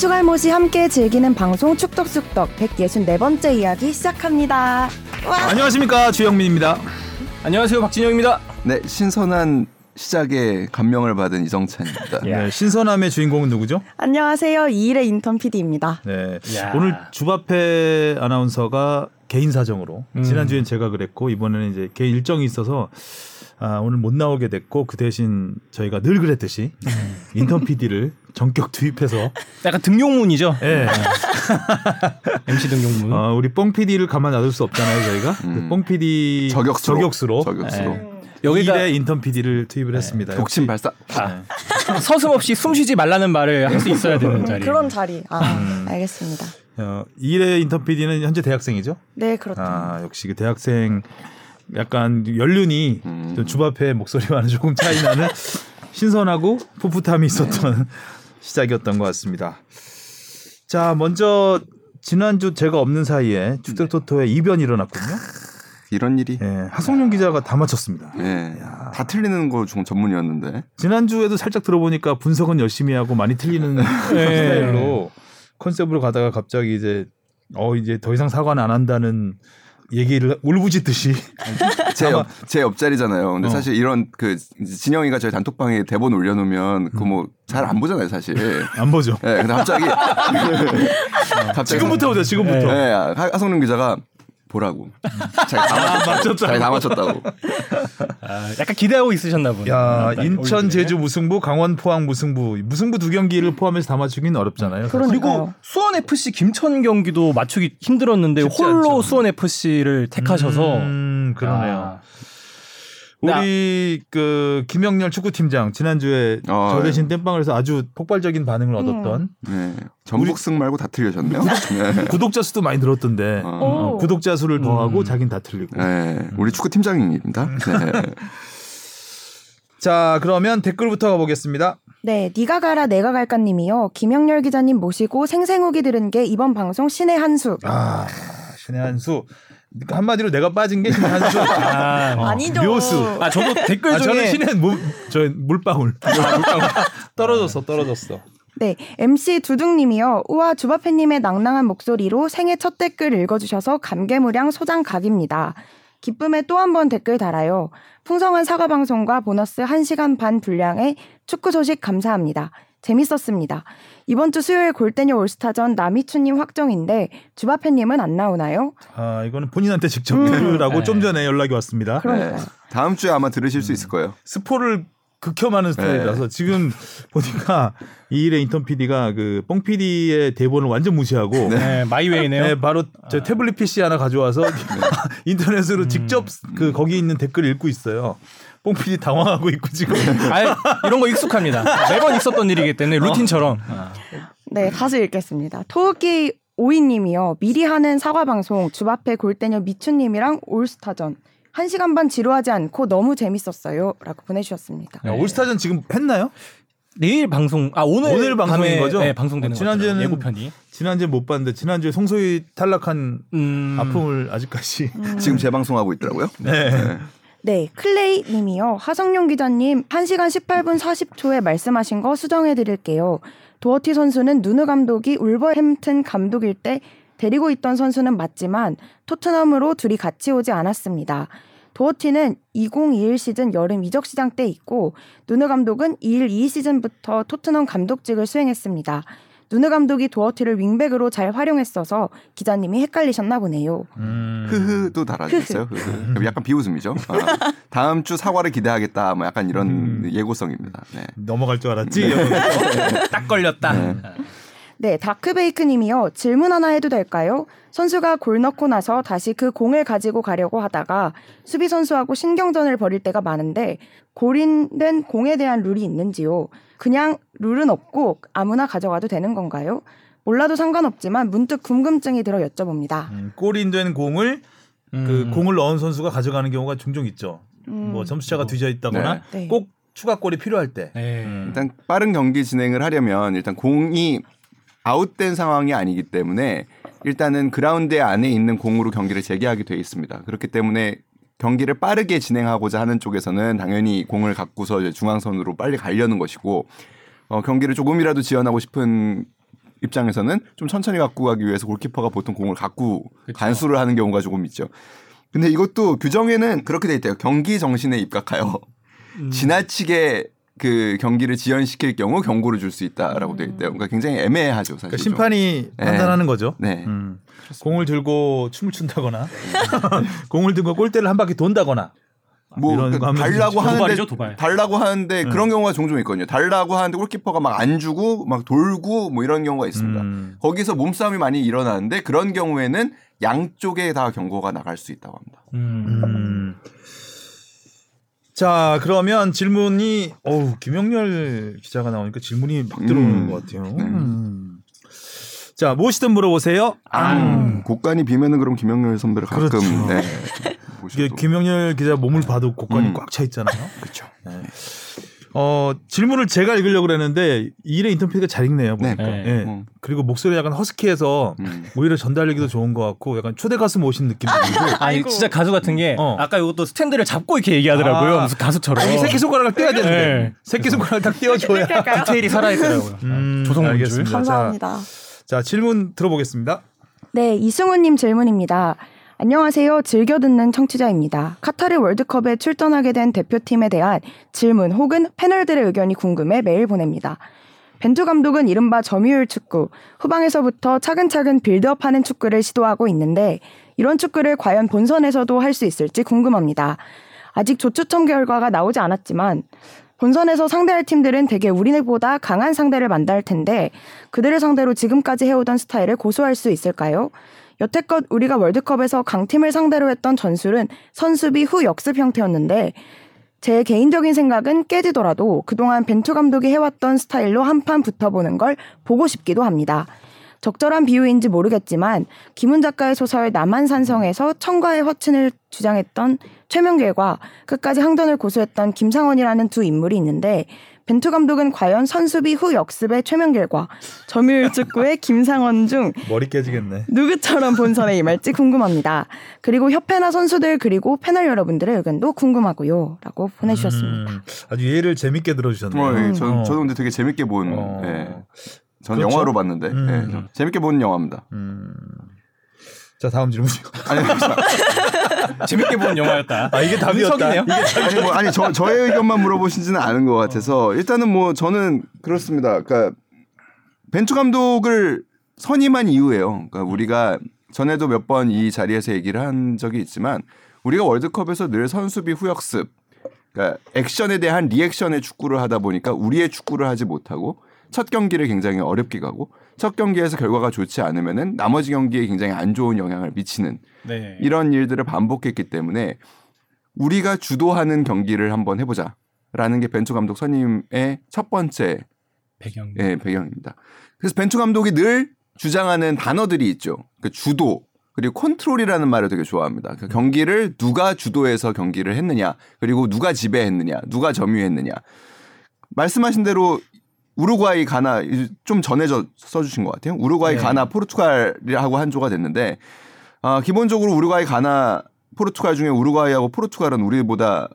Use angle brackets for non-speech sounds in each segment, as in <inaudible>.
추갈못이 함께 즐기는 방송 축덕숙덕 164번째 이야기 시작합니다. 와. 안녕하십니까 주영민입니다. 안녕하세요 박진영입니다. 네, 신선한 시작에 감명을 받은 이정찬입니다. 야. 네, 신선함의 주인공은 누구죠? 안녕하세요. 이일의 인턴 PD입니다. 네, 야. 오늘 주바페 아나운서가 개인 사정으로 음. 지난주엔 제가 그랬고 이번에는 이제 개인 일정이 있어서 아, 오늘 못 나오게 됐고 그 대신 저희가 늘 그랬듯이 인턴 PD를 전격 투입해서 약간 등용문이죠. 예, <laughs> MC 등용문. 어, 우리 뽕 PD를 가만 놔둘 수 없잖아요 저희가 음. 뽕 PD 저격수로. 저격수로 저격수로. 네. 여기가 여기에 인턴 PD를 투입을 했습니다. 독침 발사. 네. 서슴없이 숨 쉬지 말라는 말을 할 수 있어야 되는 자리. 그런 자리. 아, 알겠습니다. 어, 이일의 인턴 PD는 현재 대학생이죠? 네, 그렇죠. 아 역시 그 대학생 약간 연륜이 음. 좀 주바페 목소리와는 조금 차이 나는 신선하고 풋풋함이 있었던 시작이었던 것 같습니다. 자 먼저 지난주 제가 없는 사이에 축덕토토의 이변이 일어났군요. 이런 일이. 예, 하성룡 기자가 다 맞췄습니다. 예. 다 틀리는 거좀 전문이었는데. 지난주에도 살짝 들어보니까 분석은 열심히 하고 많이 틀리는 <laughs> 네. 스타일로 컨셉으로 가다가 갑자기 이제 어 이제 더 이상 사과는 안 한다는 얘기를 울부짖듯이 제, 옆, 제 옆자리잖아요. 근데 어. 사실 이런 그 진영이가 저희 단톡방에 대본 올려놓으면 그 뭐 잘 안 보잖아요, 사실. 예. 안 보죠. 근데 갑자기 <laughs> 갑자기 지금부터 보자. 지금부터. 예, 하- 하성룡 기자가 보라고. 자기 다 맞췄다고. 자기 다 맞췄다고. 아, 약간 기대하고 있으셨나 보네. 야 아, 인천. 제주 무승부 강원 포항 무승부 무승부 두 경기를 포함해서 다 맞추기는 어렵잖아요. 그리고 수원 FC 김천 경기도 맞추기 힘들었는데 홀로 않죠. 수원 FC를 택하셔서 음, 그러네요. 야. 우리 그 김영렬 축구팀장 지난주에 어, 저 대신 땜빵을 해서 아주 폭발적인 반응을 얻었던 네. 전북승 말고 다 틀려졌네요. 네. <laughs> 구독자 수도 많이 늘었던데 어. 어, 구독자 수를 더하고 음. 자긴 다 틀리고. 네. 우리 축구 팀장입니다. 네. <laughs> 자 그러면 댓글부터 가보겠습니다. 네, 니가 가라 내가 갈까님이요. 김영렬 기자님 모시고 생생후기 들은 게 이번 방송 신의 한 수. 아 신의 한수 그러니까 한마디로 내가 빠진 게 한수. <laughs> 아, 어, 아니죠. 묘수. 아 저도 댓글 아, 중에 저는 신의 물, 저 물방울. <laughs> 떨어졌어, 떨어졌어. 네, MC 두둥님이요. 우와 주바페님의 낭낭한 목소리로 생애 첫 댓글 읽어주셔서 감개무량 소장 각입니다. 기쁨에 또 한 번 댓글 달아요. 풍성한 사과 방송과 보너스 1시간 반 분량의 축구 소식 감사합니다. 재밌었습니다. 이번 주 수요일 골대녀 올스타전 남이춘님 확정인데 주바페님은 안 나오나요? 아 이거는 본인한테 직접 음. 들으라고 네. 좀 전에 연락이 왔습니다. 그러니까요. 네. 다음 주에 아마 들으실 수 있을 거예요. 스포를 극혐하는 스타일이라서 지금 <laughs> 보니까 이 일의 인턴 PD가 그 뽕 PD의 대본을 완전 무시하고 네, 마이웨이네요. 네, 바로 저 태블릿 PC 하나 가져와서 <laughs> 인터넷으로 직접 그 거기 있는 댓글 읽고 있어요. 뽕 PD 당황하고 있고 지금 <laughs> 아 이런 거 익숙합니다. 매번 있었던 일이기 때문에 루틴처럼. 네, 다시 읽겠습니다. 토끼 오이님이요. 미리 하는 사과 방송 주바페 골대녀 미춘님이랑 올스타전 1시간 반 지루하지 않고 너무 재밌었어요. 라고 보내주셨습니다. 야, 올스타전 지금 했나요? 내일 방송 아 오늘 오늘 방송인 거죠? 네, 방송되는 어, 지난주에는 거죠. 예고편이. 지난주에 못 봤는데 지난주에 송소희 탈락한 음, 아픔을 아직까지 지금 재방송하고 있더라고요. 네. 네, 클레이 님이요. 하성룡 기자님 1시간 18분 40초에 말씀하신 거 수정해 드릴게요. 도어티 선수는 누누 감독이 울버햄튼 감독일 때 데리고 있던 선수는 맞지만 토트넘으로 둘이 같이 오지 않았습니다. 도어티는 2021 시즌 여름 이적 시장 때 왔고 누누 감독은 21-22 시즌부터 토트넘 감독직을 수행했습니다. 누누 감독이 도어티를 윙백으로 잘 활용했어서 기자님이 헷갈리셨나 보네요. 음. 흐흐도 달아주셨어요. 흐흐. 약간 비웃음이죠. 아, 다음 주 사과를 기대하겠다. 뭐 약간 이런 음. 예고성입니다. 네. 넘어갈 줄 알았지. <laughs> 딱 걸렸다. 네, 다크베이크 님이요. 질문 하나 해도 될까요? 선수가 골 넣고 나서 다시 그 공을 가지고 가려고 하다가 수비 선수하고 신경전을 벌일 때가 많은데 골인된 공에 대한 룰이 있는지요? 그냥 룰은 없고 아무나 가져가도 되는 건가요? 몰라도 상관없지만 문득 궁금증이 들어 여쭤봅니다. 음, 골인 된 공을 그 음. 공을 넣은 선수가 가져가는 경우가 종종 있죠. 음. 뭐 점수차가 뒤져 있다거나 네. 꼭 추가골이 필요할 때. 네. 음. 일단 빠른 경기 진행을 하려면 일단 공이 아웃된 상황이 아니기 때문에 일단은 그라운드 안에 있는 공으로 경기를 재개하게 돼 있습니다. 그렇기 때문에 경기를 빠르게 진행하고자 하는 쪽에서는 당연히 공을 갖고서 중앙선으로 빨리 가려는 것이고 어, 경기를 조금이라도 지연하고 싶은 입장에서는 좀 천천히 갖고 가기 위해서 골키퍼가 보통 공을 갖고 그쵸. 간수를 하는 경우가 조금 있죠. 근데 이것도 규정에는 그렇게 돼 있대요. 경기 정신에 입각하여 음. 지나치게 그 경기를 지연시킬 경우 경고를 줄 수 있다라고 돼 있대요. 그러니까 굉장히 애매하죠, 사실. 그러니까 심판이 네. 판단하는 거죠. 네. 음. 공을 들고 춤을 춘다거나 <laughs> 공을 들고 골대를 한 바퀴 돈다거나 뭐 하면 달라고 하는데 도발이죠, 도발. 달라고 하는데 그런 경우가 종종 있거든요. 달라고 하는데 골키퍼가 막 안 주고 막 돌고 뭐 이런 경우가 있습니다. 음. 거기서 몸싸움이 많이 일어나는데 그런 경우에는 양쪽에 다 경고가 나갈 수 있다고 합니다. 음. 음. 자 그러면 질문이 어우 김영렬 기자가 나오니까 질문이 막 들어오는 음. 것 같아요. 네. 음. 자 무엇이든 물어보세요. 아, 곡간이 비면은 그럼 김영렬 선배를 가끔 그렇죠. 네. 이게. 김영렬 기자 몸을 봐도 곡관이 음. 꽉차 있잖아요. 그렇죠. 어 질문을 제가 읽으려고 그랬는데 이래 인터뷰가 잘 읽네요. 네. 보니까. 네. 예. 음. 그리고 목소리 약간 허스키해서 음. 오히려 전달력이도 좋은 것 같고 약간 초대 가수 모신 느낌도 들고 <laughs> 아, 이거 진짜 가수 같은 게 어. 아까 이것도 스탠드를 잡고 이렇게 얘기하더라고요. 아. 무슨 가수처럼. 아니, 새끼 손가락을 떼야 되는데 네. 새끼 손가락을 딱 떼어줘야 디테일이 살아있더라고요. <laughs> 음, 조성문 줄. 알겠습니다. 감사합니다. 자, 자 질문 들어보겠습니다. 네, 이승우님 질문입니다. 안녕하세요. 즐겨 듣는 청취자입니다. 카타르 월드컵에 출전하게 된 대표팀에 대한 질문 혹은 패널들의 의견이 궁금해 메일 보냅니다. 벤투 감독은 이른바 점유율 축구, 후방에서부터 차근차근 빌드업하는 축구를 시도하고 있는데 이런 축구를 과연 본선에서도 할 수 있을지 궁금합니다. 아직 조추첨 결과가 나오지 않았지만 본선에서 상대할 팀들은 대개 우리보다 강한 상대를 만날 텐데 그들을 상대로 지금까지 해오던 스타일을 고수할 수 있을까요? 여태껏 우리가 월드컵에서 강팀을 상대로 했던 전술은 선수비 후 역습 형태였는데 제 개인적인 생각은 깨지더라도 그동안 벤투 감독이 해왔던 스타일로 한 판 붙어보는 걸 보고 싶기도 합니다. 적절한 비유인지 모르겠지만 김훈 작가의 소설 남한산성에서 청과의 허친을 주장했던 최명길과 끝까지 항전을 고수했던 김상원이라는 두 인물이 있는데 벤투 감독은 과연 선수비 후 역습의 최명길과 점유율 축구의 <laughs> 김상원 중 머리 깨지겠네. 누구처럼 본선에 임할지 궁금합니다. 그리고 협회나 선수들 그리고 패널 여러분들의 의견도 궁금하고요. 라고 보내주셨습니다. 음, 아주 예를 재밌게 들어주셨네요. 어, 예, 저, 어. 저도 근데 되게 재밌게 본. 어. 예. 전 그렇죠? 영화로 봤는데 음. 예, 저 재밌게 본 영화입니다. 음. 자 다음 질문이요. <laughs> 아니, 재밌게 본 영화였다. 아 이게 답이었다. 이게 아니, 뭐, 아니 저, 저의 의견만 물어보신지는 않은 것 같아서 일단은 뭐 저는 그렇습니다. 그러니까 벤투 감독을 선임한 이유예요. 그러니까 우리가 전에도 몇 번 이 자리에서 얘기를 한 적이 있지만 우리가 월드컵에서 늘 선수비 후역습, 그러니까 액션에 대한 리액션의 축구를 하다 보니까 우리의 축구를 하지 못하고 첫 경기를 굉장히 어렵게 가고 첫 경기에서 결과가 좋지 않으면은 나머지 경기에 굉장히 안 좋은 영향을 미치는 네. 이런 일들을 반복했기 때문에 우리가 주도하는 경기를 한번 해보자 라는 게 벤투 감독 선임의 첫 번째 배경. 예, 배경입니다. 그래서 벤투 감독이 늘 주장하는 단어들이 있죠. 그 주도 그리고 컨트롤이라는 말을 되게 좋아합니다. 그 경기를 누가 주도해서 경기를 했느냐, 그리고 누가 지배했느냐, 누가 점유했느냐. 말씀하신 대로 우루과이, 가나 좀 전에 저 써주신 것 같아요. 우루과이, 네. 가나, 포르투갈하고 한조가 됐는데 아, 기본적으로 우루과이, 가나, 포르투갈 중에 우루과이하고 포르투갈은 우리보다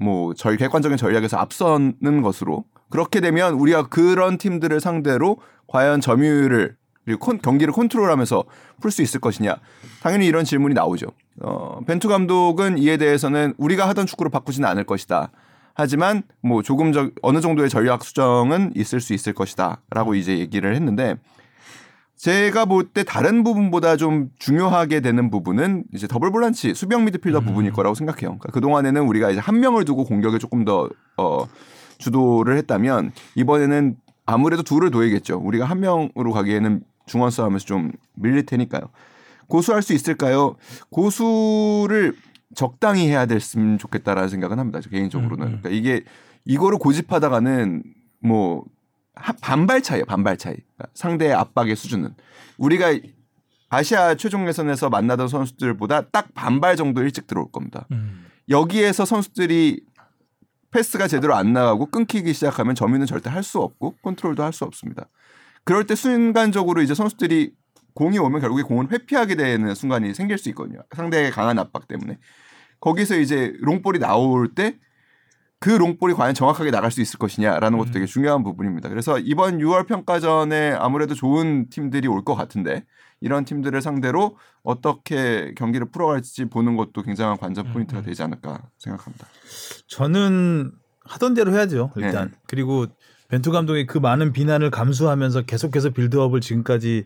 뭐 절 객관적인 전력에서 앞서는 것으로 그렇게 되면 우리가 그런 팀들을 상대로 과연 점유율을 그리고 콘- 경기를 컨트롤하면서 풀 수 있을 것이냐 당연히 이런 질문이 나오죠. 어, 벤투 감독은 이에 대해서는 우리가 하던 축구로 바꾸지는 않을 것이다. 하지만 뭐 조금 저 어느 정도의 전략 수정은 있을 수 있을 것이다라고 이제 얘기를 했는데 제가 볼 때 다른 부분보다 좀 중요하게 되는 부분은 이제 더블 볼란치 수비형 미드필더 부분일 거라고 생각해요. 그러니까 그 동안에는 우리가 이제 한 명을 두고 공격에 조금 더 어, 주도를 했다면 이번에는 아무래도 둘을 둬야겠죠. 우리가 한 명으로 가기에는 중원 싸움에서 좀 밀릴 테니까요. 고수할 수 있을까요? 고수를 적당히 해야 됐으면 좋겠다라는 생각은 합니다. 저 개인적으로는. 음, 음. 그러니까 이게 이거를 고집하다가는 뭐 하- 반발 차이예요. 반발 차이. 그러니까 상대의 압박의 수준은 우리가 아시아 최종 예선에서 만나던 선수들보다 딱 반발 정도 일찍 들어올 겁니다. 음. 여기에서 선수들이 패스가 제대로 안 나가고 끊기기 시작하면 점유는 절대 할 수 없고 컨트롤도 할 수 없습니다. 그럴 때 순간적으로 이제 선수들이 공이 오면 결국에 공을 회피하게 되는 순간이 생길 수 있거든요. 상대의 강한 압박 때문에. 거기서 이제 롱볼이 나올 때 그 long ball이 과연 정확하게 나갈 수 있을 것이냐라는 음. 것도 되게 중요한 부분입니다. 그래서 이번 6월 평가전에 아무래도 좋은 팀들이 올 것 같은데 이런 팀들을 상대로 어떻게 경기를 풀어갈지 보는 것도 굉장한 관전 음, 포인트가 되지 않을까 생각합니다. 저는 하던 대로 해야죠 일단 네. 그리고 벤투 감독이 그 많은 비난을 감수하면서 계속해서 build-up을 지금까지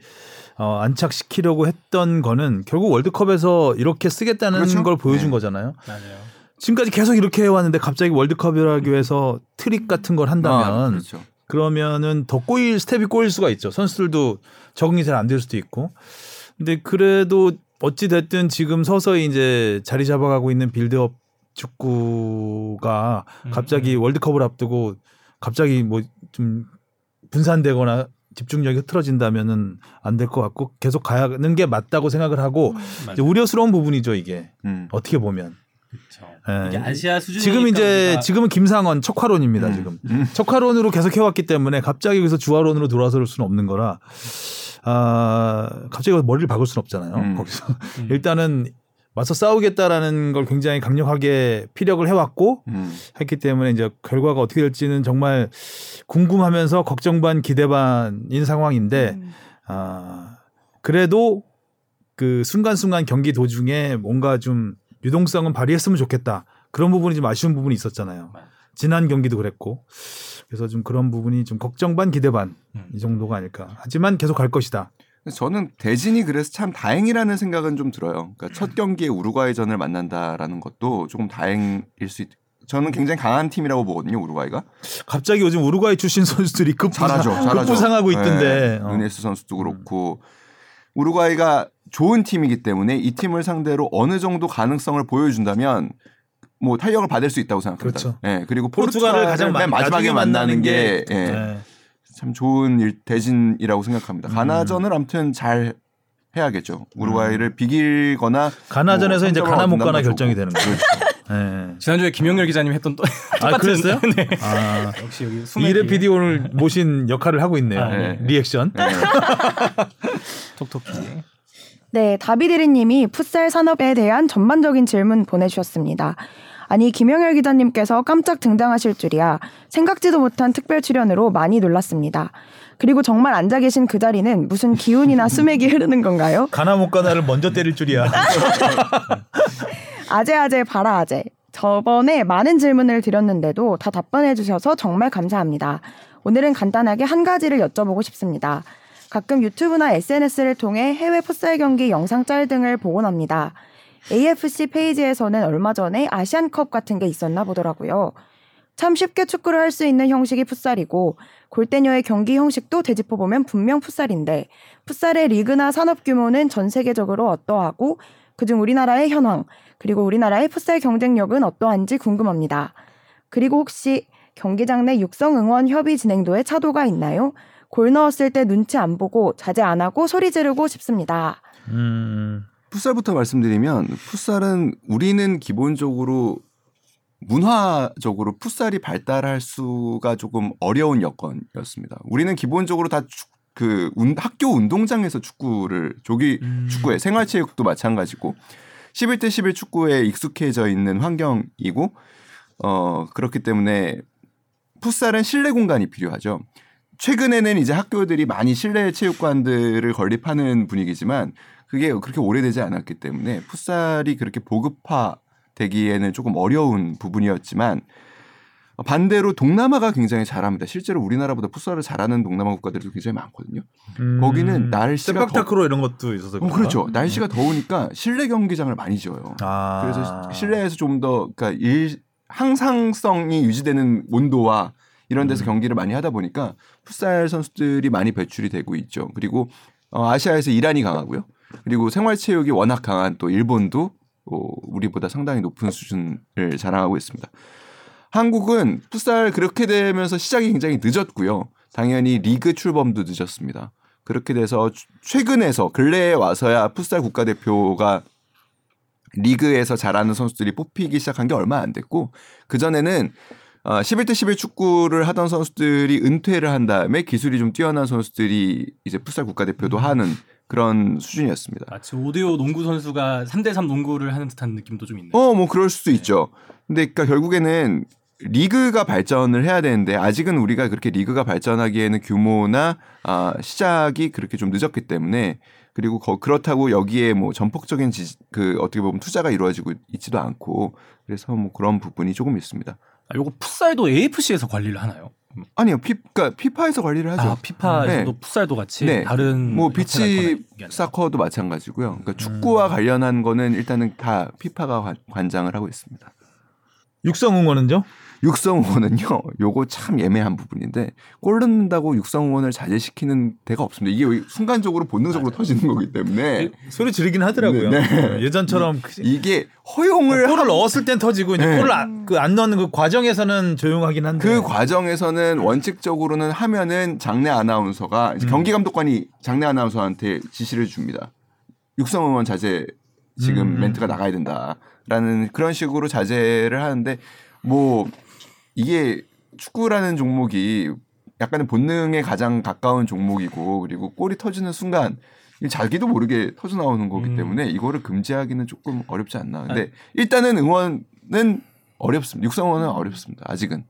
어, 안착시키려고 했던 거는 결국 월드컵에서 이렇게 쓰겠다는 그렇죠. 걸 보여준 네. 거잖아요. 맞아요. 지금까지 계속 이렇게 해왔는데 갑자기 월드컵을 하기 위해서 트릭 같은 걸 한다면 아, 그렇죠. 그러면은 더 꼬일 스텝이 꼬일 수가 있죠. 선수들도 적응이 잘 안 될 수도 있고. 근데 그래도 어찌 됐든 지금 서서히 이제 자리 잡아가고 있는 빌드업 축구가 음, 갑자기 월드컵을 앞두고 갑자기 뭐 좀 분산되거나 집중력이 흐트러진다면은 안 될 것 같고 계속 가는 게 맞다고 생각을 하고 이제 우려스러운 부분이죠 이게 음. 어떻게 보면. 예. 이게 아시아 수준 지금 이제 지금은 김상원 척화론입니다 음. 지금 음. 척화론으로 계속 해왔기 때문에 갑자기 여기서 주화론으로 돌아설 수는 없는 거라 아 갑자기 머리를 박을 수는 없잖아요 음. 거기서 일단은 맞서 싸우겠다라는 걸 굉장히 강력하게 피력을 해왔고 음. 했기 때문에 이제 결과가 어떻게 될지는 정말 궁금하면서 걱정 반 기대 반인 상황인데 음. 아 그래도 그 순간순간 경기 도중에 뭔가 좀 유동성은 발휘했으면 좋겠다. 그런 부분이 좀 아쉬운 부분이 있었잖아요. 지난 경기도 그랬고. 그래서 좀 그런 부분이 좀 걱정 반 기대 반이 음. 정도가 아닐까. 하지만 계속 갈 것이다. 저는 대진이 그래서 참 다행이라는 생각은 좀 들어요. 그러니까 첫 경기에 우루과이전을 만난다라는 것도 조금 다행일 수 있. 저는 굉장히 강한 팀이라고 보거든요, 우루과이가. 갑자기 요즘 우루과이 출신 선수들이 급부상, 잘하죠, 잘하죠. 급부상하고 있던데. 네, 어. 누네스 선수도 그렇고 우루과이가 좋은 팀이기 때문에 이 팀을 상대로 어느 정도 가능성을 보여준다면 뭐 탄력을 받을 수 있다고 생각합니다. 그렇죠. 예, 그리고 포르투갈을 가장 맨 마- 마지막에 만나는 게, 예, 네. 참 좋은 일, 대진이라고 생각합니다. 음. 가나전을 아무튼 잘 해야겠죠. 우루과이를 비길거나 가나전에서 뭐 이제 가나 못 가나 결정이. 되는 거예요. 그렇죠. 네. 지난주에 김영렬 기자님 했던 또아 똑같은 그랬어요? 네. 아 역시 여기 이래. PD 오늘 모신 역할을 하고 있네요. 아, 네. 리액션. 네. <laughs> 톡톡히. 네, 다비드리님이 풋살 산업에 대한 전반적인 질문 보내주셨습니다. 아니 김영열 기자님께서 깜짝 등장하실 줄이야 생각지도 못한 특별 출연으로 많이 놀랐습니다. 그리고 정말 앉아 계신 그 자리는 무슨 기운이나 <laughs> 수맥이 흐르는 건가요? 가나 못 가나를 먼저 때릴 줄이야. <laughs> 아재 아재 바라 아재. 저번에 많은 질문을 드렸는데도 다 답변해 주셔서 정말 감사합니다. 오늘은 간단하게 한 가지를 여쭤보고 싶습니다. 가끔 유튜브나 SNS를 통해 해외 풋살 경기 영상 짤 등을 보곤 합니다. AFC 페이지에서는 얼마 전에 아시안컵 같은 게 있었나 보더라고요. 참 쉽게 축구를 할 수 있는 형식이 풋살이고 골대녀의 경기 형식도 되짚어 보면 분명 풋살인데 풋살의 리그나 산업 규모는 전 세계적으로 어떠하고 그중 우리나라의 현황 그리고 우리나라의 풋살 경쟁력은 어떠한지 궁금합니다. 그리고 혹시 경기장 내 육성 응원 협의 진행도에 차도가 있나요? 골 넣었을 때 눈치 안 보고 자제 안 하고 소리 지르고 싶습니다. 음. 풋살부터 말씀드리면 풋살은 우리는 기본적으로 문화적으로 풋살이 발달할 수가 조금 어려운 여건이었습니다. 우리는 기본적으로 다 그 학교 운동장에서 축구를 조기 음. 축구에 생활체육도 마찬가지고 11대 11 축구에 익숙해져 있는 환경이고 어 그렇기 때문에 풋살은 실내 공간이 필요하죠. 최근에는 이제 학교들이 많이 실내 체육관들을 건립하는 분위기지만 그게 그렇게 오래되지 않았기 때문에 풋살이 그렇게 보급화 되기에는 조금 어려운 부분이었지만 반대로 동남아가 굉장히 잘합니다. 실제로 우리나라보다 풋살을 잘하는 동남아 국가들도 굉장히 많거든요. 음. 거기는 날씨가 sempak-takraw 이런 것도 있어서 어? 그렇죠. 날씨가 더우니까 실내 경기장을 많이 지어요. 아. 그래서 실내에서 좀 더 그러니까 일 항상성이 유지되는 온도와 이런 데서 음. 경기를 많이 하다 보니까 풋살 선수들이 많이 배출이 되고 있죠. 그리고 어, 아시아에서 이란이 강하고요. 그리고 생활체육이 워낙 강한 또 일본도 어, 우리보다 상당히 높은 수준을 자랑하고 있습니다. 한국은 풋살 그렇게 되면서 시작이 굉장히 늦었고요. 당연히 리그 출범도 늦었습니다. 그렇게 돼서 추- 최근에서 근래에 와서야 풋살 국가대표가 리그에서 잘하는 선수들이 뽑히기 시작한 게 얼마 안 됐고 그 전에는 어, 11대 11 축구를 하던 선수들이 은퇴를 한 다음에 기술이 좀 뛰어난 선수들이 이제 풋살 국가대표도 하는 그런 수준이었습니다. 마치 오디오 농구 선수가 3대3 농구를 하는 듯한 느낌도 좀 있네요. 어, 뭐 그럴 수도 있죠. 근데 그러니까 결국에는 리그가 발전을 해야 되는데 아직은 우리가 그렇게 리그가 발전하기에는 규모나 아, 시작이 그렇게 좀 늦었기 때문에 그리고 거, 그렇다고 여기에 뭐 전폭적인 지, 그 어떻게 보면 투자가 이루어지고 있지도 않고 그래서 뭐 그런 부분이 조금 있습니다. 아, 요거 풋살도 AFC에서 관리를 하나요? 아니요, 피, 그러니까 피파에서 관리를 하죠. 아, 피파에서도 네. 풋살도 같이 네. 다른 뭐 비치. 사커도 마찬가지고요. 그러니까 축구와 관련한 거는 일단은 다 피파가 관- 관장을 하고 있습니다. 육성 응원은요? 육성 응원은요, 요거 참 애매한 부분인데 골 넣는다고 육성 응원을 자제시키는 데가 없습니다. 이게 순간적으로 본능적으로 터지는 거기 때문에 소리 지르긴 하더라고요. 네. 어, 예전처럼 그- 이게 허용을 골을 하- 넣었을 땐 터지고 이제 네. 골을 안, 그 안 넣는 그 과정에서는 조용하긴 한데 그 과정에서는 원칙적으로는 하면은 장내 아나운서가 이제 경기 감독관이 장내 아나운서한테 지시를 줍니다. 육성 응원 자제 지금 음. 멘트가 나가야 된다라는 그런 식으로 자제를 하는데 뭐 이게 축구라는 종목이 약간의 본능에 가장 가까운 종목이고 그리고 골이 터지는 순간 이 자기도 모르게 터져 나오는 거기 음. 때문에 이거를 금지하기는 조금 어렵지 않나. 근데 일단은 응원은 어렵습니다. 육성 응원은 어렵습니다. 아직은.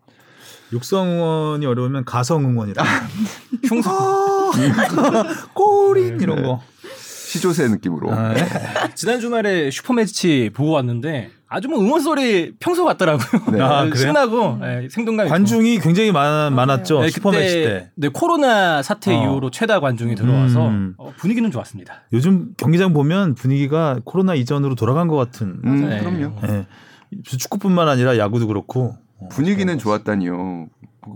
육성 응원이 어려우면 가성 응원이라 <laughs> 흉사 <laughs> 골인 이런 거. 시조새 느낌으로. 아, 네. 지난 주말에 슈퍼매치 보고 왔는데 아주 뭐 응원 소리 평소 같더라고요. 네. 아, 그래요? 신나고 예, 생동감 있고. 관중이 굉장히 많, 많았죠 네, 슈퍼매치 그때 때. 네, 코로나 사태 어. 이후로 최다 관중이 들어와서 음. 어, 분위기는 좋았습니다. 요즘 경기장 보면 분위기가 코로나 이전으로 돌아간 것 같은. 음, 네. 그럼요. 예. 축구뿐만 아니라 야구도 그렇고. 분위기는 좋았다니요.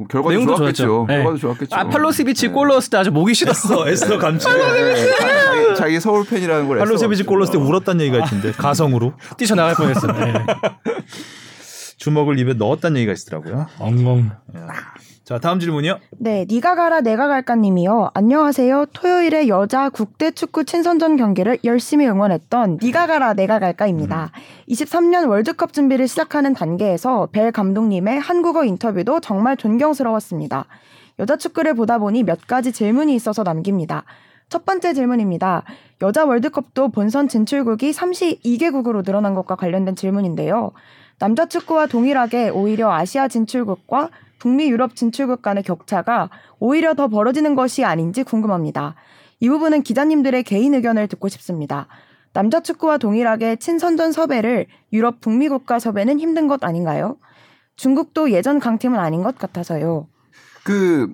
결과도 내용도 좋았겠죠. 좋았죠. 네. 결과도 좋았겠죠. 아 팔로시비치 네. 골 넣었을 때 아주 목이 쉬었어. <laughs> 에스더 감치. 네, 자기, 자기 서울 팬이라는 걸 팔로세비치 애써 골 넣었을 때. 울었다는 얘기가 있던데 <laughs> 가성으로 뛰쳐 나갈 뻔했어. <laughs> 네. 주먹을 입에 넣었다는 얘기가 있더라고요. 엉엉. 자 다음 질문이요. 네, 니가 가라 내가 갈까 님이요. 안녕하세요. 토요일에 여자 국대 축구 친선전 경기를 열심히 응원했던 니가 가라 내가 갈까입니다. 23년 월드컵 준비를 시작하는 단계에서 벨 감독님의 한국어 인터뷰도 정말 존경스러웠습니다. 여자 축구를 보다 보니 몇 가지 질문이 있어서 남깁니다. 첫 번째 질문입니다. 여자 월드컵도 본선 진출국이 32개국으로 늘어난 것과 관련된 질문인데요. 남자 축구와 동일하게 오히려 아시아 진출국과 북미 유럽 진출국 간의 격차가 오히려 더 벌어지는 것이 아닌지 궁금합니다. 이 부분은 기자님들의 개인 의견을 듣고 싶습니다. 남자 축구와 동일하게 친선전 섭외를 유럽 북미 국가 섭외는 힘든 것 아닌가요? 중국도 예전 강팀은 아닌 것 같아서요. 그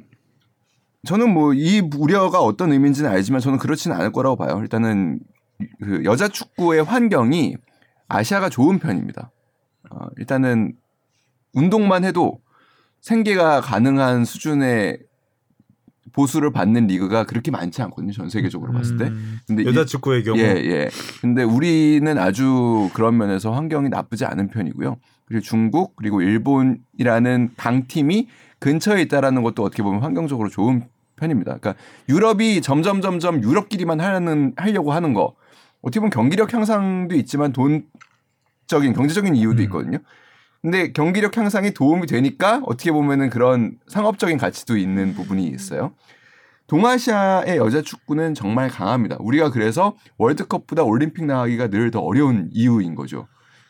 저는 뭐 이 우려가 어떤 의미인지는 알지만 저는 그렇지는 않을 거라고 봐요. 일단은 그 여자 축구의 환경이 아시아가 좋은 편입니다. 어, 일단은 운동만 해도 생계가 가능한 수준의 보수를 받는 리그가 그렇게 많지 않거든요. 전 세계적으로 봤을 때. 음, 근데 여자 이- 축구의 경우 예, 예. 근데 우리는 아주 그런 면에서 환경이 나쁘지 않은 편이고요. 그리고 중국 그리고 일본이라는 강팀이 근처에 있다라는 것도 어떻게 보면 환경적으로 좋은 편입니다. 그러니까 유럽이 점점 점점 유럽끼리만 하는 하려고 하는 거 어떻게 보면 경기력 향상도 있지만 돈적인 경제적인 이유도 음. 있거든요. 근데 경기력 향상이 도움이 되니까 어떻게 보면은 그런 상업적인 가치도 있는 부분이 있어요. 동아시아의 여자 축구는 정말 강합니다. 우리가 그래서 월드컵보다 올림픽 나가기가 늘 더 어려운 이유인 거죠.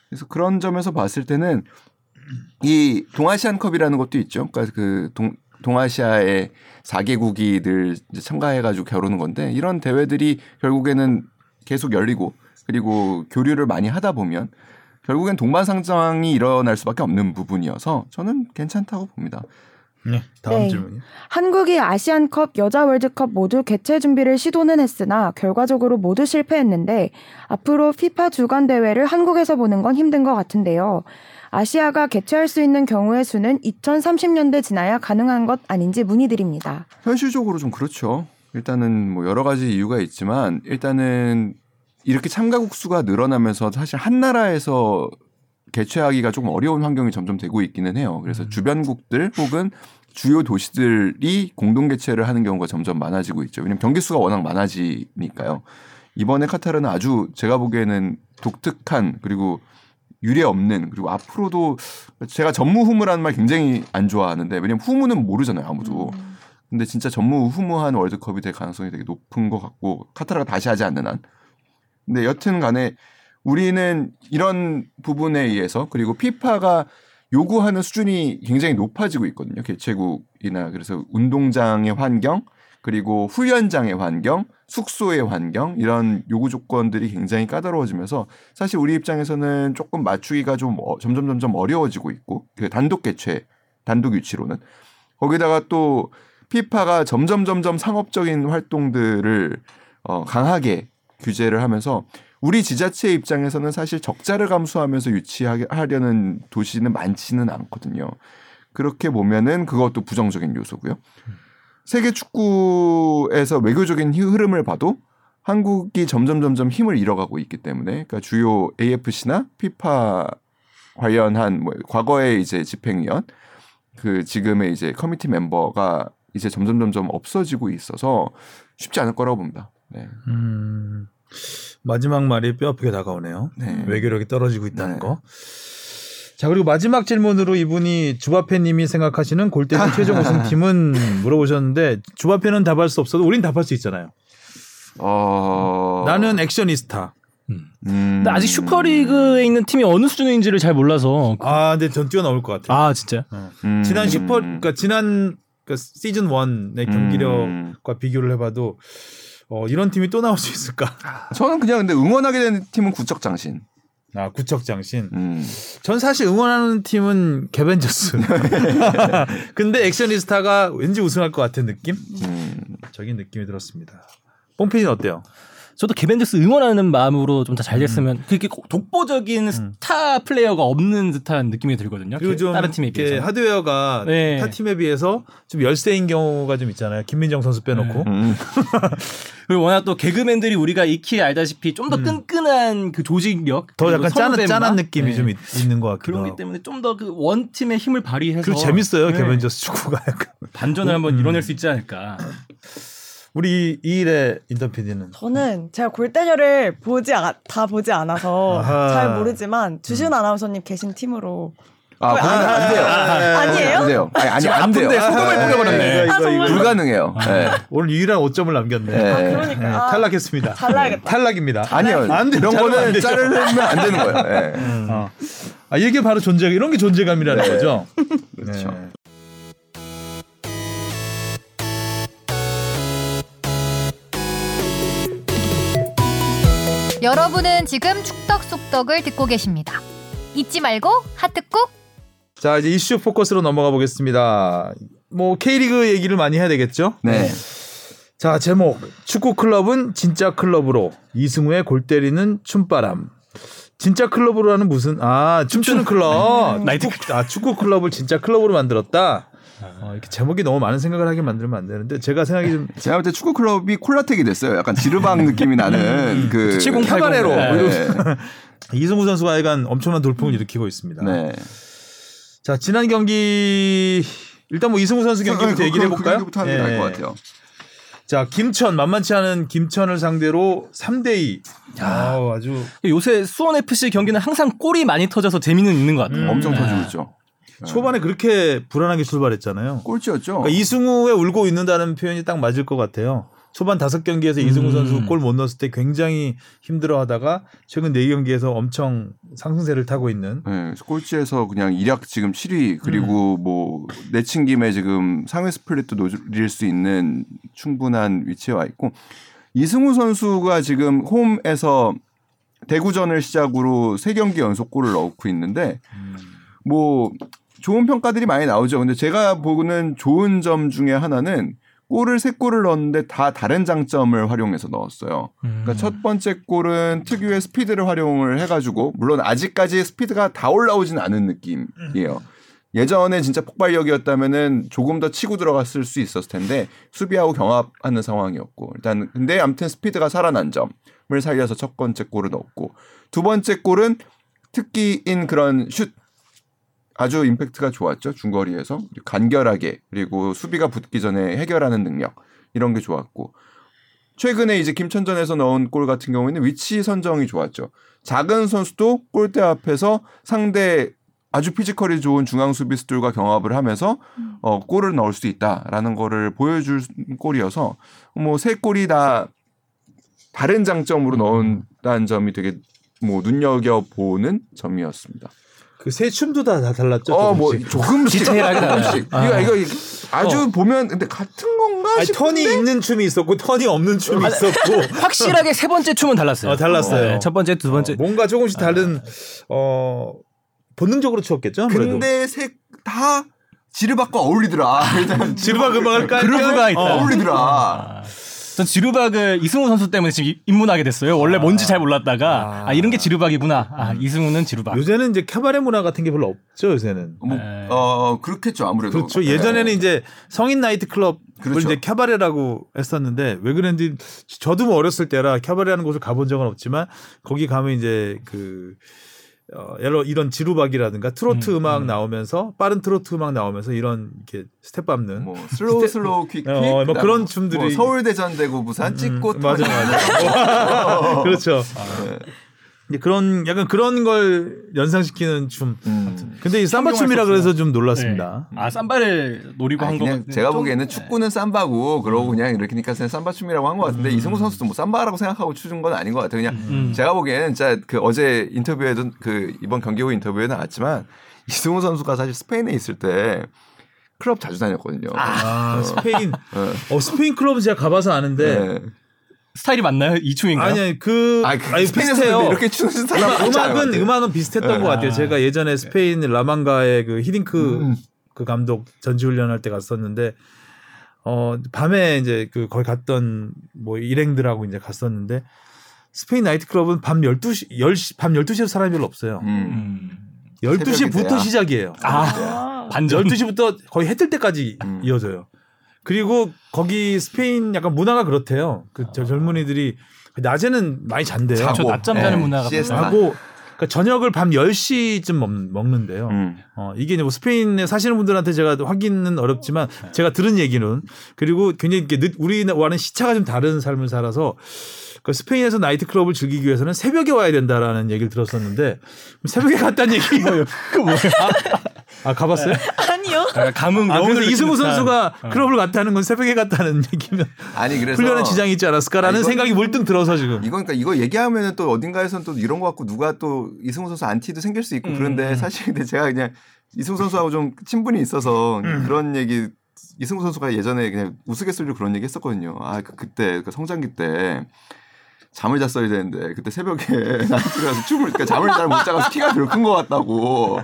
그래서 그런 점에서 봤을 때는 이 동아시안컵이라는 것도 있죠. 그러니까 그 동, 동아시아의 4개국이 늘 참가해가지고 겨루는 건데 이런 대회들이 결국에는 계속 열리고 그리고 교류를 많이 하다 보면 결국엔 동반상장이 일어날 수밖에 없는 부분이어서 저는 괜찮다고 봅니다. 네, 다음 네. 질문이요. 한국이 아시안컵, 여자 월드컵 모두 개최 준비를 시도는 했으나 결과적으로 모두 실패했는데 앞으로 피파 주간 대회를 한국에서 보는 건 힘든 것 같은데요. 아시아가 개최할 수 있는 경우의 수는 2030년대 지나야 가능한 것 아닌지 문의드립니다. 현실적으로 좀 그렇죠. 일단은 뭐 여러 가지 이유가 있지만 일단은 이렇게 참가국 수가 늘어나면서 사실 한 나라에서 개최하기가 조금 어려운 환경이 점점 되고 있기는 해요. 그래서 주변국들 혹은 주요 도시들이 공동 개최를 하는 경우가 점점 많아지고 있죠. 왜냐하면 경기 수가 워낙 많아지니까요. 이번에 카타르는 아주 제가 보기에는 독특한 그리고 유례 없는 그리고 앞으로도 제가 전무후무라는 말 굉장히 안 좋아하는데 왜냐면 후무는 모르잖아요 아무도. 근데 진짜 전무후무한 월드컵이 될 가능성이 되게 높은 것 같고 카타르가 다시 하지 않는 한. 근데 여튼 간에 우리는 이런 부분에 의해서 그리고 피파가 요구하는 수준이 굉장히 높아지고 있거든요. 개최국이나 그래서 운동장의 환경 그리고 훈련장의 환경, 숙소의 환경 이런 요구 조건들이 굉장히 까다로워지면서 사실 우리 입장에서는 조금 맞추기가 좀 어- 점점 점점 어려워지고 있고 그 단독 개최 단독 유치로는 거기다가 또 피파가 점점 점점 상업적인 활동들을 어, 강하게 규제를 하면서 우리 지자체 입장에서는 사실 적자를 감수하면서 유치하려는 도시는 많지는 않거든요. 그렇게 보면은 그것도 부정적인 요소고요. 세계 축구에서 외교적인 히- 흐름을 봐도 한국이 점점 점점 힘을 잃어가고 있기 때문에 그러니까 주요 AFC나 피파 관련한 뭐 과거에 이제 집행위원 그 지금의 이제 커미티 멤버가 이제 점점 점점 없어지고 있어서 쉽지 않을 거라고 봅니다. 네. 음, 마지막 말이 뼈 아프게 다가오네요. 네. 외교력이 떨어지고 있다는 네. 거. 자 그리고 마지막 질문으로 이분이 주바페님이 생각하시는 골대전 <laughs> 최종 우승팀은 물어보셨는데 주바페는 답할 수 없어도 우린 답할 수 있잖아요. 어... 나는 액션이스타. 음... 근데 아직 슈퍼리그에 있는 팀이 어느 수준인지를 잘 몰라서 아, 근데 전 뛰어나올 것 같아요. 아 진짜 음... 지난 슈퍼, 그러니까 지난 그 시즌 1의 경기력과 비교를 해봐도 어, 이런 팀이 또 나올 수 있을까? 저는 그냥 근데 응원하게 되는 팀은 구척장신. 아, 구척장신. 음. 전 사실 응원하는 팀은 개벤저스. <laughs> <laughs> 근데 액션이스타가 왠지 우승할 것 같은 느낌? 음. 적인 느낌이 들었습니다. 뽕피디는 어때요? 저도 개벤저스 응원하는 마음으로 좀더잘 됐으면 그렇게 꼭 독보적인 스타 플레이어가 없는 듯한 느낌이 들거든요. 그리고 좀 다른 팀에 이렇게 비해서. 하드웨어가 네. 타 팀에 비해서 좀 열세인 경우가 좀 있잖아요. 김민정 선수 빼놓고. 음. <laughs> 그리고 워낙 또 개그맨들이 우리가 익히 알다시피 좀 더 끈끈한 그 조직력 음. 더 약간 짠한, 짠한 느낌이 네. 좀 있, 있는 것 같기도 그런 기 하고. 때문에 좀 더 그 원팀의 힘을 발휘해서 그리고 재밌어요. 네. 개벤저스 축구가 약간. 반전을 한번 음. 이뤄낼 수 있지 않을까. <laughs> 우리 이일의 인턴 PD는 저는 제가 골대녀를 보지 아- 다 보지 않아서 아하. 잘 모르지만 주신 아나운서님 계신 팀으로 아, 거기는 안 돼요. 아니에요? 안 돼요. 아니, 아니 안 돼요. 소금을 뿌려버렸네. 이거, 아. 불가능해요. 네. 오늘 유일한 5점을 남겼네. 네. 아 네, 그러니까 아, 탈락했습니다. 잘라야겠다. 탈락입니다. 아니요. 안 돼. 이런 거는. 자르면 안 되는 거예요. 네. 어. 아, 이게 바로 존재, 이런 게 존재감이라는 네. 거죠. 그렇죠. 여러분은 지금 축덕 속덕을 듣고 계십니다. 잊지 말고 하트 꾹. 자, 이제 이슈 포커스로 넘어가 보겠습니다. 뭐 K리그 얘기를 많이 해야 되겠죠? 네. 자, 제목. 축구 클럽은 진짜 클럽으로 이승우의 골 때리는 춤바람. 진짜 클럽으로는 무슨 아 춤추는 클럽 <laughs> 나이트 아 축구 클럽을 진짜 클럽으로 만들었다 어, 이렇게 제목이 너무 많은 생각을 하게 만들면 안 되는데 제가 생각이 좀 제가 볼 때 축구 클럽이 콜라텍이 됐어요. 약간 지르방 느낌이 나는 그 7080. 카바레로 네. <laughs> 이승우 선수가 약간 엄청난 돌풍을 일으키고 있습니다. 네. 자 지난 경기 일단 뭐 이승우 선수 경기부터 얘기를 해볼까요? 경기부터 하는 게 나을 것 같아요. 자 김천 만만치 않은 김천을 상대로 3대2 아, 아주 요새 수원 FC 경기는 항상 골이 많이 터져서 재미는 있는 것 같아요. 음. 엄청 터지고 있죠. 초반에 그렇게 불안하게 출발했잖아요. 꼴찌였죠. 그러니까 이승우의 울고 있는다는 표현이 딱 맞을 것 같아요. 초반 다섯 경기에서 이승우 음. 선수 골 못 넣었을 때 굉장히 힘들어하다가 최근 네 경기에서 엄청 상승세를 타고 있는 네, 꼴찌에서 그냥 일약 지금 7위 그리고 음. 뭐 내친 김에 지금 상위 스플릿도 노릴 수 있는 충분한 위치에 와 있고 이승우 선수가 지금 홈에서 대구전을 시작으로 세 경기 연속 골을 넣고 있는데 뭐 좋은 평가들이 많이 나오죠. 근데 제가 보는 좋은 점 중에 하나는 골을 세 골을 넣었는데 다 다른 장점을 활용해서 넣었어요. 그러니까 첫 번째 골은 특유의 스피드를 활용을 해가지고 물론 아직까지 스피드가 다 올라오진 않은 느낌이에요. 예전에 진짜 폭발력이었다면은 조금 더 치고 들어갔을 수 있었을 텐데 수비하고 경합하는 상황이었고 일단 근데 아무튼 스피드가 살아난 점을 살려서 첫 번째 골을 넣었고 두 번째 골은 특기인 그런 슛 아주 임팩트가 좋았죠. 중거리에서 간결하게 그리고 수비가 붙기 전에 해결하는 능력 이런 게 좋았고 최근에 이제 김천전에서 넣은 골 같은 경우에는 위치 선정이 좋았죠. 작은 선수도 골대 앞에서 상대 아주 피지컬이 좋은 중앙 수비수들과 경합을 하면서 어, 골을 넣을 수 있다라는 거를 보여줄 골이어서 뭐 세 골이 다 다른 장점으로 넣은다는 점이 되게 뭐 눈여겨 보는 점이었습니다. 그 세 춤도 다, 다 달랐죠. 어, 뭐 조금씩. 조금씩 디테일하게. 조금씩. 이거 이거 아주 보면 근데 같은 건가 아니, 싶은데 턴이 있는 춤이 있었고 턴이 없는 춤이 있었고 <laughs> 확실하게 세 번째 춤은 달랐어요. 어, 달랐어요. 네, 첫 번째, 두 번째. 어, 뭔가 조금씩 다른 어 본능적으로 추었겠죠. 아무래도. 근데 색다 지르박과 어울리더라. <laughs> 일단 지르박 음악을 깔 그루브가 있다. 어, 어울리더라. 아, 전 지루박을 이승우 선수 때문에 지금 입문하게 됐어요. 원래 뭔지 잘 몰랐다가 아, 이런 게 지루박이구나. 아, 이승우는 지루박. 요새는 이제 캐바레 문화 같은 게 별로 없죠. 요새는. 뭐, 네. 어 그렇겠죠 아무래도. 그렇죠. 네. 예전에는 이제 성인 나이트 클럽을 그렇죠. 이제 캐바레라고 했었는데 왜 그랬는지 저도 뭐 어렸을 때라 캐바레라는 곳을 가본 적은 없지만 거기 가면 이제 그 어, 여러 이런 지루박이라든가 트로트 음, 악 나오면서 빠른 트로트 음악 나오면서 이런 이렇게 스텝 밟는 뭐 <laughs> slow slow quick quick 어, 뭐 그런 춤들이- 뭐 서울 대전 대구 부산 찍고 음, 맞아 맞아. <laughs> 그렇죠. 이제 그런 약간 그런 걸 연상시키는 춤. 음. 근데 이 삼바 춤이라 그래서 좀 놀랐습니다. 네. 아, 쌈바를 노리고 아니, 한 거. 그냥 제가 보기에는 축구는 삼바고 그러고 그냥 이렇게니까 그냥 삼바 춤이라고 한 것 같은데 이승우 선수도 뭐 삼바라고 생각하고 춤춘 건 아닌 것 같아요. 그냥 음. 제가 보기에는 진짜 그 어제 인터뷰에도 그 이번 경기 후 인터뷰에 나왔지만 <laughs> 이승우 선수가 사실 스페인에 있을 때 클럽 자주 다녔거든요. 아, 스페인. 어, 스페인 클럽은 제가 가봐서 아는데. 네. 스타일이 맞나요? 이 춤인가요? 아니, 아니, 그. 아니, 그 아니, 스페인에서 비슷해요. 이렇게 추는 많지 않아요. 음악은, 음악은 비슷했던 네. 것 같아요. 제가 예전에 스페인 라망가의 그 히딩크 음. 그 감독 전지훈련할 때 갔었는데, 어, 밤에 이제 그 거기 갔던 뭐 일행들하고 이제 갔었는데, 스페인 나이트클럽은 밤 12시, 10시, 밤 12시에도 사람이 별로 없어요. 음. 음. 12시부터 새벽이 돼야. 시작이에요. 아, 반전. 12시부터 거의 해 뜰 때까지 음. 이어져요. 그리고 거기 스페인 약간 문화가 그렇대요. 그 저 젊은이들이 낮에는 많이 잔대요. 자고. 저 낮잠 자는 네, 문화가. 하고 그러니까 저녁을 밤 10시쯤 먹, 먹는데요. 음. 어, 이게 이제 뭐 스페인에 사시는 분들한테 제가 확인은 어렵지만 제가 들은 얘기는 그리고 굉장히 이렇게 늦, 우리와는 시차가 좀 다른 삶을 살아서 그 스페인에서 나이트클럽을 즐기기 위해서는 새벽에 와야 된다라는 얘기를 들었었는데 새벽에 갔다는 얘기 뭐예요? 그 뭐예요? 아, 아 가봤어요? 감흥 아, 그래서 이승우 선수가 듯한. 클럽을 갔다는 건 새벽에 갔다는 얘기면 아니 그래서 훈련에 지장이 있지 않았을까라는 아, 이건- 생각이 물등 들어서 지금. 이건 그러니까 이거 얘기하면은 또 어딘가에선 또 이런 거 갖고 누가 또 이승우 선수 안티도 생길 수 있고 음. 그런데 사실 근데 제가 그냥 이승우 선수하고 좀 친분이 있어서 음. 그런 얘기 이승우 선수가 예전에 그냥 우스갯소리로 그런 얘기 했었거든요. 아 그, 그때 그 성장기 때 잠을 잤어야 되는데 그때 새벽에 <laughs> 나이트 가서 춤을 그러니까 잠을 잘 못 자서 키가 덜 큰 것 같다고.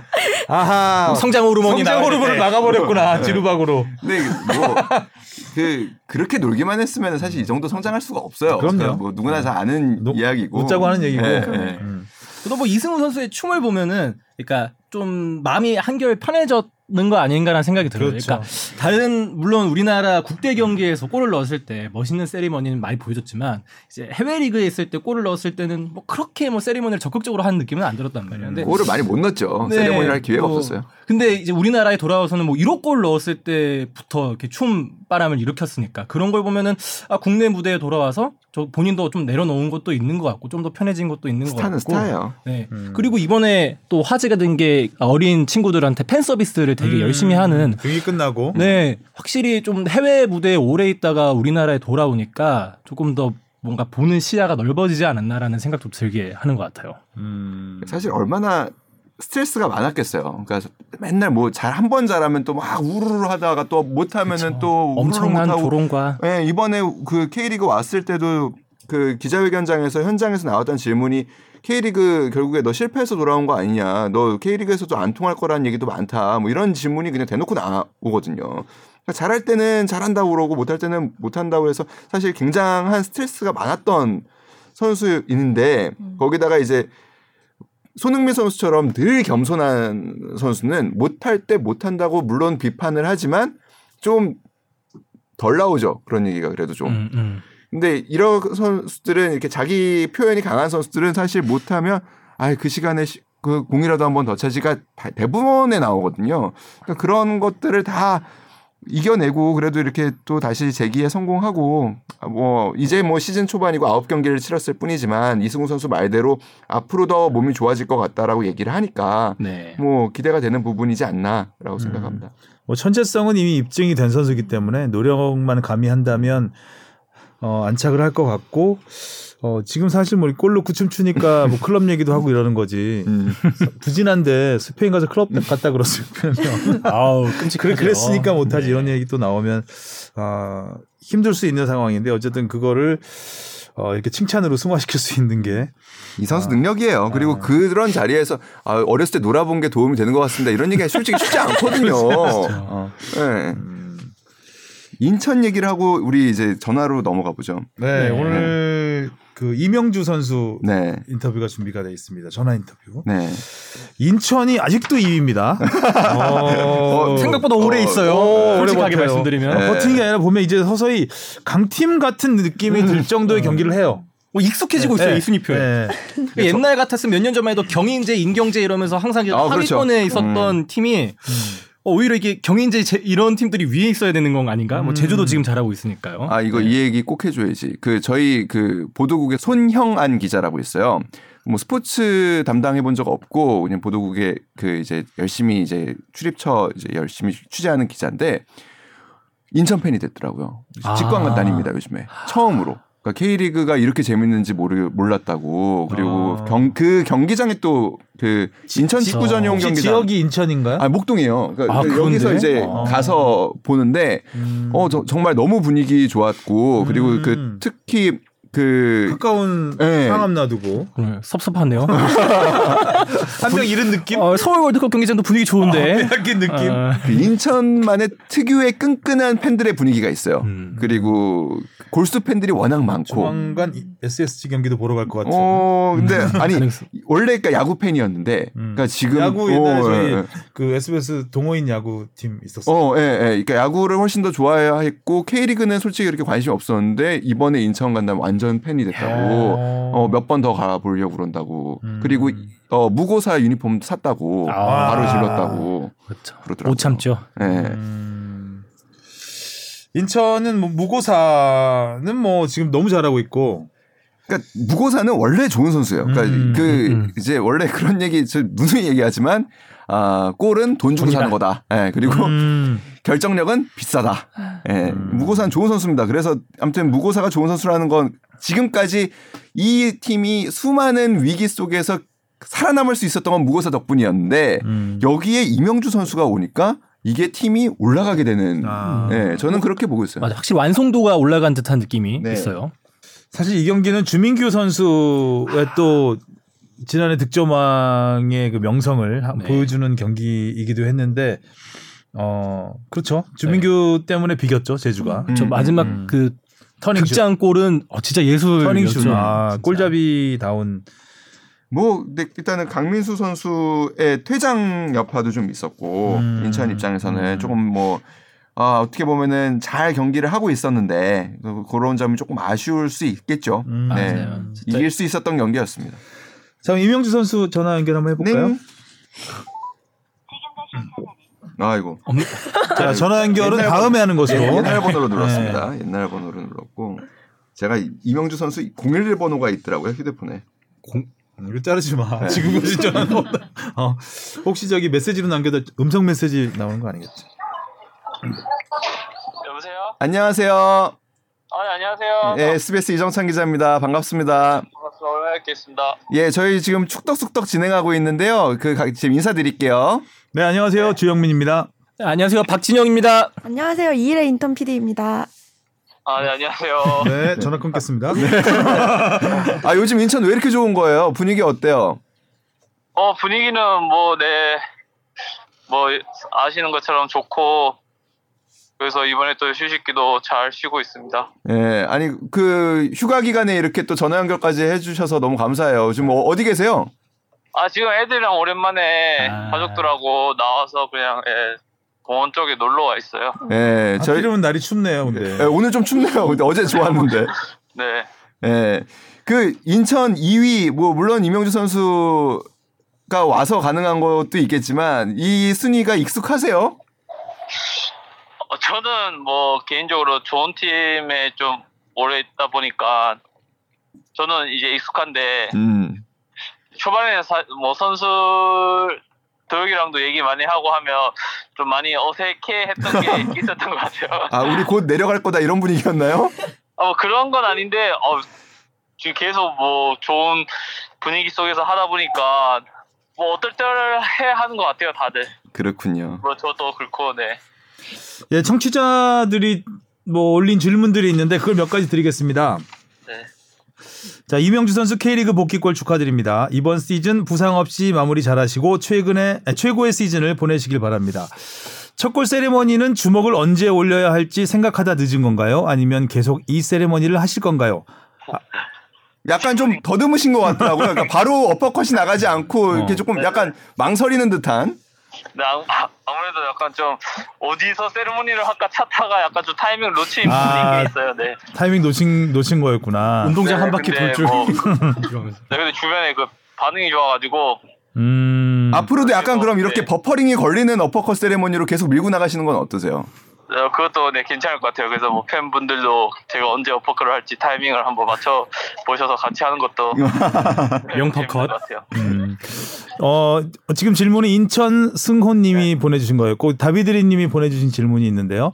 아하. 성장 호르몬이 성장 호르몬을 때. 막아버렸구나 지루박으로. 근데 뭐 <laughs> 그 그렇게 놀기만 했으면 사실 이 정도 성장할 수가 없어요. 그럼요. 그러니까 뭐 누구나 다 아는 노- 이야기고 웃자고 하는 얘기고. 예, 예. 음. 저도 뭐 이승우 선수의 춤을 보면은 그러니까 좀 마음이 한결 편해졌 는거 아닌가라는 생각이 들어요. 그렇죠. 그러니까 다른 물론 우리나라 국대 경기에서 골을 넣었을 때 멋있는 세리머니는 많이 보여줬지만 이제 해외 리그에 있을 때 골을 넣었을 때는 뭐 그렇게 뭐 세리머니를 적극적으로 하는 느낌은 안 들었단 말이에요. 근데 골을 많이 못 넣었죠. 네, 세레모니를 할 기회가 뭐, 없었어요. 근데 이제 우리나라에 돌아와서는 뭐 1호 골 넣었을 때부터 이렇게 춤 바람을 일으켰으니까 그런 걸 보면은 아 국내 무대에 돌아와서 저 본인도 좀 내려놓은 것도 있는 것 같고 좀 더 편해진 것도 있는 것 스타는 같고. 스타예요. 네. 음. 그리고 이번에 또 화제가 된 게 어린 친구들한테 팬 서비스를 되게 음. 열심히 하는 경기 끝나고. 네, 확실히 좀 해외 무대에 오래 있다가 우리나라에 돌아오니까 조금 더 뭔가 보는 시야가 넓어지지 않았나라는 생각도 들게 하는 것 같아요. 음. 사실 얼마나 스트레스가 많았겠어요. 그러니까 맨날 뭐 잘 한 번 잘하면 또 막 우르르 하다가 또 못하면은 또 우르르 엄청난 못하고. 조롱과 네, 이번에 그 K리그 왔을 때도 그 기자회견장에서 현장에서 나왔던 질문이 K리그 결국에 너 실패해서 돌아온 거 아니냐. 너 K리그에서도 안 통할 거라는 얘기도 많다. 뭐 이런 질문이 그냥 대놓고 나오거든요. 그러니까 잘할 때는 잘한다고 그러고 못할 때는 못한다고 해서 사실 굉장한 스트레스가 많았던 선수인데 거기다가 이제 손흥민 선수처럼 늘 겸손한 선수는 못할 때 못한다고 물론 비판을 하지만 좀 덜 나오죠. 그런 얘기가 그래도 좀. 음, 음. 근데 이런 선수들은 이렇게 자기 표현이 강한 선수들은 사실 못하면 아그 시간에 시- 그 공이라도 한 번 더 차지가 다- 대부분에 나오거든요. 그러니까 그런 것들을 다 이겨내고 그래도 이렇게 또 다시 재기에 성공하고 아, 뭐 이제 뭐 시즌 초반이고 아홉 경기를 치렀을 뿐이지만 이승우 선수 말대로 앞으로 더 몸이 좋아질 것 같다라고 얘기를 하니까 네. 뭐 기대가 되는 부분이지 않나라고 생각합니다. 뭐 천재성은 이미 입증이 된 선수이기 때문에 노력만 가미한다면 어, 안착을 할 것 같고 어, 지금 사실 뭐 골로 구춤 추니까 뭐 클럽 얘기도 하고 이러는 거지. 음. 부진한데 스페인 가서 클럽 갔다 그랬으면 <laughs> 아우 끔찍하죠. 그랬으니까 못하지 네. 이런 얘기 또 나오면 아 힘들 수 있는 상황인데 어쨌든 그거를 어, 이렇게 칭찬으로 승화시킬 수 있는 게 이 선수 능력이에요. 그리고 그런 자리에서 아, 어렸을 때 놀아본 게 도움이 되는 것 같습니다. 이런 얘기가 솔직히 쉽지 않거든요. <laughs> 어. 네. 음, 인천 얘기를 하고 우리 이제 전화로 넘어가 보죠. 네, 네. 오늘 그 이명주 선수 네. 인터뷰가 준비가 돼 있습니다. 전화 인터뷰. 네. 인천이 아직도 2위입니다. <laughs> 어, 생각보다 오래 어, 있어요. 어, 오래 솔직하게. 말씀드리면 네. 버티는 게 아니라 보면 이제 서서히 강팀 같은 느낌이 들 정도의 경기를 해요. 뭐 익숙해지고 있어요 네. 이 순위표에. 네. 그러니까 옛날 같았으면 몇 년 전만 해도 경인제, 인경제 이러면서 항상 아, 그렇죠. 하위권에 있었던 팀이 어, 오히려 이게 경인제 제- 이런 팀들이 위에 있어야 되는 건 아닌가? 뭐 제주도 지금 잘하고 있으니까요. 아 이거 이 얘기 꼭 해줘야지. 그 저희 그 보도국의 손형안 기자라고 있어요. 뭐 스포츠 담당해 본 적 없고 그냥 보도국에 그 이제 열심히 이제 출입처 이제 열심히 취재하는 기자인데 인천 팬이 됐더라고요. 아. 직관관 다닙니다 요즘에 처음으로. 그러니까 K리그가 이렇게 재밌는지 모르 몰랐다고 그리고 아. 경 그 경기장에 또 그 인천 직구 전용 혹시 경기장 지역이 인천인가요? 아 목동이에요. 그러니까 아, 여기서 그런데? 이제 아. 가서 보는데 음. 어 저- 정말 너무 분위기 좋았고 그리고 음. 그 특히 그 가까운 네. 상암 놔두고 네, 섭섭하네요. <laughs> 한 명 잃은 느낌? 어, 서울 월드컵 경기장도 분위기 좋은데. 약간 느낌. 어, 그 인천만의 특유의 끈끈한 팬들의 분위기가 있어요. 음. 그리고 골수 팬들이 워낙 많고. 조만간 SSG 경기도 보러 갈 것 같은. 어 근데 아니 가능성. 원래 그러니까 야구 팬이었는데 음. 그러니까 지금 야구 옛날에 어, 저희 예, 예. 그 SBS 동호인 야구 팀 있었어요. 어, 예, 예. 그러니까 야구를 훨씬 더 좋아해야 했고 K리그는 솔직히 그렇게 관심이 없었는데 이번에 인천 간다면 완전 팬이 됐다고. 어, 몇 번 더 가보려고 그런다고. 음. 그리고 어, 무고사 유니폼 샀다고. 아. 바로 질렀다고. 그렇죠. 그러더라고요. 못 참죠. 예. 음. 인천은 뭐 무고사는 뭐 지금 너무 잘하고 있고 그러니까 무고사는 원래 좋은 선수예요. 그러니까 음, 그 음. 이제 원래 그런 얘기 저 누누이 얘기하지만 아, 골은 돈 주고 돈이다. 사는 거다. 예. 그리고 음. 결정력은 비싸다. 예. 음. 무고사는 좋은 선수입니다. 그래서 아무튼 무고사가 좋은 선수라는 건 지금까지 이 팀이 수많은 위기 속에서 살아남을 수 있었던 건 무고사 덕분이었는데 음. 여기에 이명주 선수가 오니까 이게 팀이 올라가게 되는 아. 예, 저는 그렇게 보고 있어요. 맞아. 확실히 완성도가 올라간 듯한 느낌이 네. 있어요. 사실 이 경기는 주민규 선수의 또 지난해 득점왕의 그 명성을 하- 네. 보여주는 경기이기도 했는데 어 그렇죠 주민규 때문에 비겼죠 제주가 음, 저 마지막 음. 그 터닝 슛 극장 골은 어, 진짜 예술이었죠. 터닝 슛 아. 골잡이 다운 뭐 근데 일단은 강민수 선수의 퇴장 여파도 좀 있었고 음. 인천 입장에서는 음. 조금 뭐 아, 어떻게 보면은 잘 경기를 하고 있었는데 그- 그런 점이 조금 아쉬울 수 있겠죠. 음. 네. 맞아요. 진짜 이길 수 있었던 경기였습니다. 자 그럼 이명주 선수 전화 연결 한번 해볼까요? 네. 아이고. <laughs> 자 전화 연결은 다음에 하는 것으로 옛날 번호로 눌렀습니다. 네. 옛날 번호로 눌렀고 제가 이- 이명주 선수 011 번호가 있더라고요 휴대폰에. 음, 이거 자르지 마. 네. 지금 거진 전화 나온다. 어, 혹시 저기 메시지로 남겨도 음성 메시지 나오는 거 아니겠죠? 여보세요? 안녕하세요. 아, 네, 안녕하세요. 예, SBS 이정찬 기자입니다. 반갑습니다. 반갑습니다. 오랜만에 뵙겠습니다. 예, 저희 지금 축덕숙덕 진행하고 있는데요. 그 가- 지금 인사드릴게요. 네 안녕하세요 주영민입니다. 네, 안녕하세요. 박진영입니다. 안녕하세요. 이일의 인턴 PD입니다. 아, 네, 안녕하세요. 네 전화 끊겠습니다. 아 요즘 인천 왜 이렇게 좋은 거예요? 분위기 어때요? 어, 분위기는 뭐, 네, 뭐, 아시는 것처럼 좋고, 그래서 이번에 또 휴식기도 잘 쉬고 있습니다. 예, 아니 그 휴가 기간에 이렇게 또 전화 연결까지 해주셔서 너무 감사해요. 지금 어, 어디 계세요? 아, 지금 애들이랑 오랜만에 아. 가족들하고 나와서 그냥, 예, 공원 쪽에 놀러 와 있어요. 예, 저희 하필이면 날이 춥네요, 근데. 예, 오늘 좀 춥네요. 근데 어제 좋았는데. <laughs> 네. 예, 그 인천 2위 뭐 물론 이명주 선수가 와서 가능한 것도 있겠지만 이 순위가 익숙하세요? 어, 저는 뭐, 개인적으로 좋은 팀에 좀 오래 있다 보니까, 저는 이제 익숙한데, 음. 초반에 사, 뭐 선수 도혁이랑도 얘기 많이 하고 하면 좀 많이 어색해 했던 게 <laughs> 있었던 것 같아요. 아 우리 곧 내려갈 거다 이런 분위기였나요? 아, 뭐 그런 건 아닌데 어, 지금 계속 뭐 좋은 분위기 속에서 하다 보니까 뭐 어떨 때를 해 하는 것 같아요 다들. 그렇군요. 뭐 저도 그렇고 네. 예, 청취자들이 뭐 올린 질문들이 있는데 그걸 몇 가지 드리겠습니다. 네. 자, 이명주 선수 K리그 복귀골 축하드립니다. 이번 시즌 부상 없이 마무리 잘하시고 최근에 아, 최고의 시즌을 보내시길 바랍니다. 첫 골 세레머니는 주먹을 언제 올려야 할지 생각하다 늦은 건가요? 아니면 계속 이 세레머니를 하실 건가요? 약간 좀 더듬으신 것 같더라고요. 그러니까 바로 <laughs> 어퍼컷이 나가지 않고 이렇게 어. 조금 약간 망설이는 듯한. 근데 아무, 아무래도 약간 좀 어디서 세레모니를 할까 찾다가 약간 좀 타이밍을 놓친 아. 분위기 있어요. 네. 타이밍 놓친 놓친 거였구나. 운동장 네, 한 바퀴 돌 줄. 뭐-. <laughs> 네, 근데 주변에 그 반응이 좋아가지고 음. 앞으로도 약간 그럼 이렇게 네. 버퍼링이 걸리는 어퍼컷 세레머니로 계속 밀고 나가시는 건 어떠세요? 어, 그것도 네 괜찮을 것 같아요. 그래서 뭐 팬분들도 제가 언제 어퍼컷을 할지 타이밍을 한번 맞춰 보셔서 같이 하는 것도 <laughs> 네, 것 같아요. 음. 어, 지금 질문이 인천 승호님이 보내주신 거였고 다비드리님이 보내주신 질문이 있는데요.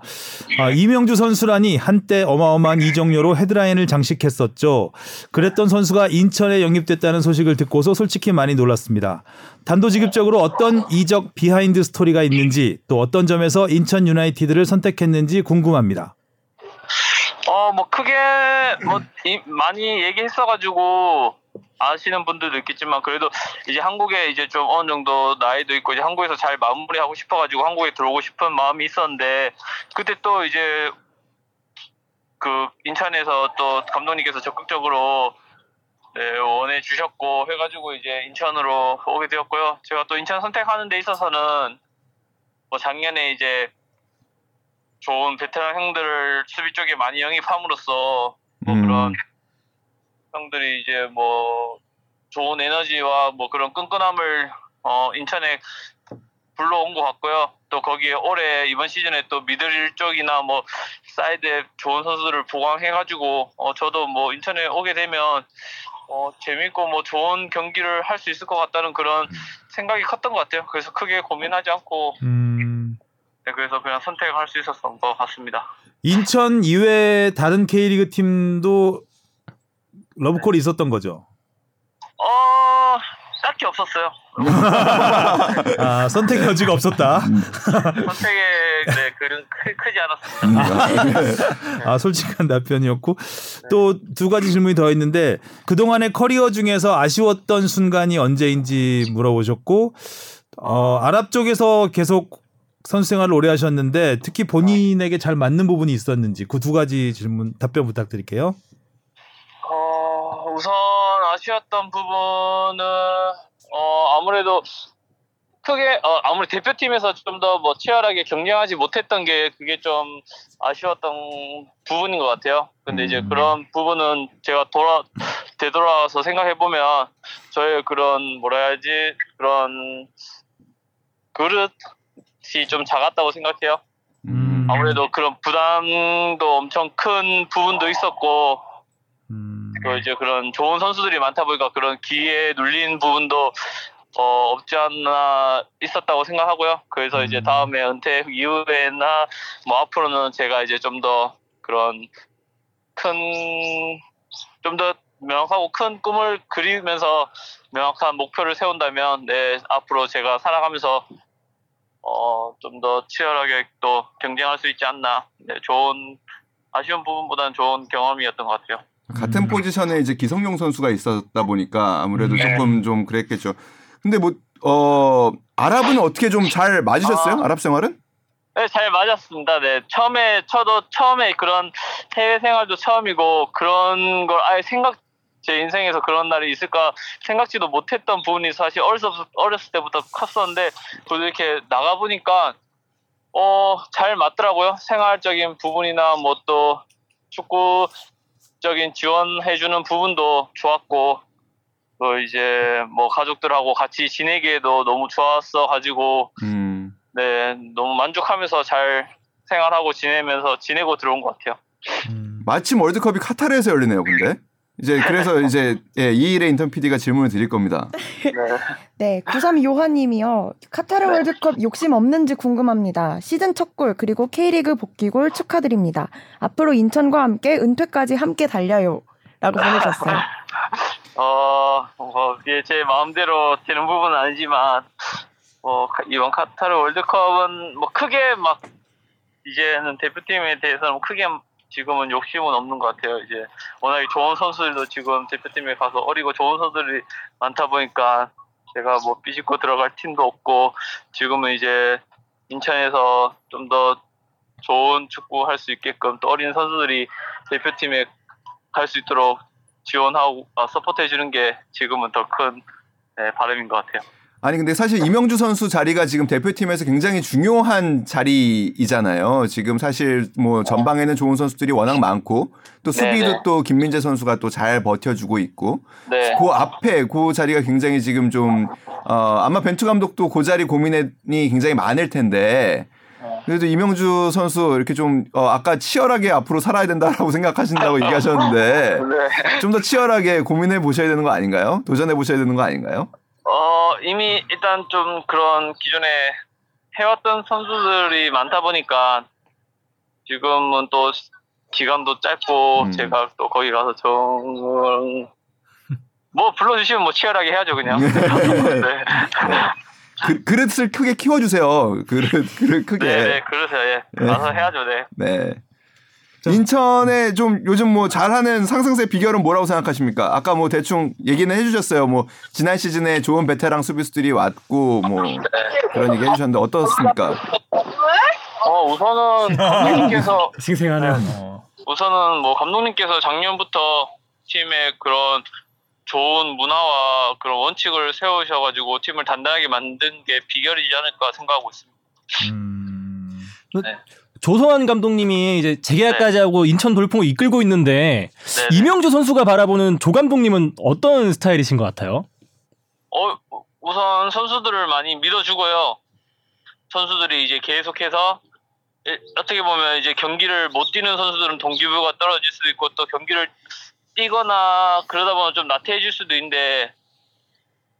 아, 이명주 선수라니 한때 어마어마한 이정료로 헤드라인을 장식했었죠. 그랬던 선수가 인천에 영입됐다는 소식을 듣고서 솔직히 많이 놀랐습니다. 단도직입적으로 어떤 이적 behind story가 있는지 또 어떤 점에서 인천 유나이티드를 선택했는지 궁금합니다. 어, 뭐 크게 뭐 이- 많이 얘기했어가지고 아시는 분들도 있겠지만 그래도 이제 한국에 이제 좀 어느 정도 나이도 있고 이제 한국에서 잘 마무리하고 싶어가지고 한국에 들어오고 싶은 마음이 있었는데 그때 또 이제 그 인천에서 또 감독님께서 적극적으로 네, 원해 주셨고 해가지고 이제 인천으로 오게 되었고요. 제가 또 인천 선택하는 데 있어서는 뭐 작년에 이제 좋은 베테랑 형들을 수비 쪽에 많이 영입함으로써 뭐 음. 그런 형들이 이제 뭐 좋은 에너지와 뭐 그런 끈끈함을 어 인천에 불러온 것 같고요. 또 거기에 올해 이번 시즌에 또 미들 쪽이나 뭐 사이드에 좋은 선수들을 보강해가지고 어 저도 뭐 인천에 오게 되면 어 재밌고 뭐 좋은 경기를 할 수 있을 것 같다는 그런 생각이 컸던 것 같아요. 그래서 크게 고민하지 않고 음, 네, 그래서 그냥 선택할 수 있었던 것 같습니다. 인천 이외 다른 K리그 팀도 러브콜이 있었던 거죠. 어 딱히 없었어요. <laughs> 아, 선택 여지가 없었다. 선택에 네, 크, 크지 않았습니다. 아, 솔직한 답변이었고 또 두 가지 질문이 더 있는데 그동안의 커리어 중에서 아쉬웠던 순간이 언제인지 물어보셨고 어, 아랍 쪽에서 계속 선수 생활을 오래 하셨는데 특히 본인에게 잘 맞는 부분이 있었는지 그 두 가지 질문 답변 부탁드릴게요. 어, 우선 아쉬웠던 부분은 어, 아무래도 크게 어, 아무리 대표팀에서 좀 더 뭐 치열하게 경쟁하지 못했던 게 그게 좀 아쉬웠던 부분인 것 같아요. 근데 이제 음. 그런 부분은 제가 돌아 되돌아서 생각해 보면 저의 그런 뭐라 해야지 그런 그릇이 좀 작았다고 생각해요. 음. 아무래도 그런 부담도 엄청 큰 부분도 있었고 음, 또 이제 그런 좋은 선수들이 많다 보니까 그런 기회에 눌린 부분도 어, 없지 않나 있었다고 생각하고요. 그래서 이제 음. 다음에 은퇴 이후에나 뭐 앞으로는 제가 이제 좀 더 그런 큰 좀 더 명확하고 큰 꿈을 그리면서 명확한 목표를 세운다면 네 앞으로 제가 살아가면서 어, 좀 더 치열하게 또 경쟁할 수 있지 않나. 네, 좋은 아쉬운 부분보다는 좋은 경험이었던 것 같아요. 같은 포지션에 이제 기성용 선수가 있었다 보니까 아무래도 네. 조금 좀 그랬겠죠. 근데 뭐, 어, 아랍은 어떻게 좀 잘 맞으셨어요? 아. 아랍 생활은? 네, 잘 맞았습니다. 네, 처음에 저도 처음에 그런 해외 생활도 처음이고 그런 걸 아예 생각 제 인생에서 그런 날이 있을까 생각지도 못했던 부분이 사실 어렸을, 어렸을 때부터 컸었는데 그래도 이렇게 나가 보니까 어 잘 맞더라고요. 생활적인 부분이나 뭐 또 축구 적인 지원해주는 부분도 좋았고 또 이제 뭐 가족들하고 같이 지내기에도 너무 좋았어 가지고 음. 네, 너무 만족하면서 잘 생활하고 지내면서 지내고 들어온 것 같아요. 음. 마침 월드컵이 카타르에서 열리네요, 근데. 이제 그래서 이제 예, 이일의 인턴 PD가 질문을 드릴 겁니다. 네, 93 요한님이요. 카타르 월드컵 욕심 없는지 궁금합니다. 시즌 첫 골 그리고 K리그 복귀골 축하드립니다. 앞으로 인천과 함께 은퇴까지 함께 달려요. 라고 보내셨어요. <laughs> 어, 뭐, 이게 제 마음대로 되는 부분은 아니지만, 뭐, 카- 이번 카타르 월드컵은 뭐 크게 막, 이제는 대표팀에 대해서는 크게 지금은 욕심은 없는 것 같아요. 이제 워낙에 좋은 선수들도 지금 대표팀에 가서 어리고 좋은 선수들이 많다 보니까 제가 뭐 삐집고 들어갈 팀도 없고 지금은 이제 인천에서 좀 더 좋은 축구 할 수 있게끔 또 어린 선수들이 대표팀에 갈 수 있도록 지원하고 아, support 해 주는 게 지금은 더큰 바람인 것 같아요. 아니 근데 사실 이명주 선수 자리가 지금 대표팀에서 굉장히 중요한 자리이잖아요. 지금 사실 뭐 전방에는 좋은 선수들이 워낙 많고 또 수비도 네네. 또 김민재 선수가 또 잘 버텨주고 있고 네. 그 앞에 그 자리가 굉장히 지금 좀 어, 아마 벤투 감독도 그 자리 고민이 굉장히 많을 텐데 그래도 이명주 선수 이렇게 좀 어, 아까 치열하게 앞으로 살아야 된다라고 <laughs> 생각하신다고 얘기하셨는데 <laughs> 네. 좀더 치열하게 고민해 보셔야 되는 거 아닌가요? 도전해 보셔야 되는 거 아닌가요? 어, 이미 일단 좀 그런 기존에 해왔던 선수들이 많다 보니까 지금은 또 기간도 짧고 음. 제가 또 거기 가서 정, 뭐 불러주시면 뭐 치열하게 해야죠 그냥. <laughs> 네. 그, 그릇을 크게 키워주세요. 그릇 그릇 크게. 네, 네, 그러세요. 예. 네. 가서 해야죠, 네. 네. 인천에 좀 요즘 뭐 잘하는 상승세 비결은 뭐라고 생각하십니까? 아까 뭐 대충 얘기는 해주셨어요. 뭐 지난 시즌에 좋은 베테랑 수비수들이 왔고 뭐 그런 얘기 해주셨는데 어떻습니까? 어, 우선은 <laughs> 감독님께서 생생하는 어. 우선은 뭐 감독님께서 작년부터 팀의 그런 좋은 문화와 그런 원칙을 세우셔가지고 팀을 단단하게 만든 게 비결이지 않을까 생각하고 있습니다. 음, 조성환 감독님이 이제 재계약까지 하고 인천 돌풍을 이끌고 있는데 네. 이명주 선수가 바라보는 조 감독님은 어떤 스타일이신 것 같아요? 어, 우선 선수들을 많이 믿어주고요. 선수들이 이제 계속해서 일- 어떻게 보면 이제 경기를 못 뛰는 선수들은 동기부여가 떨어질 수도 있고 또 경기를 뛰거나 그러다 보면 좀 나태해질 수도 있는데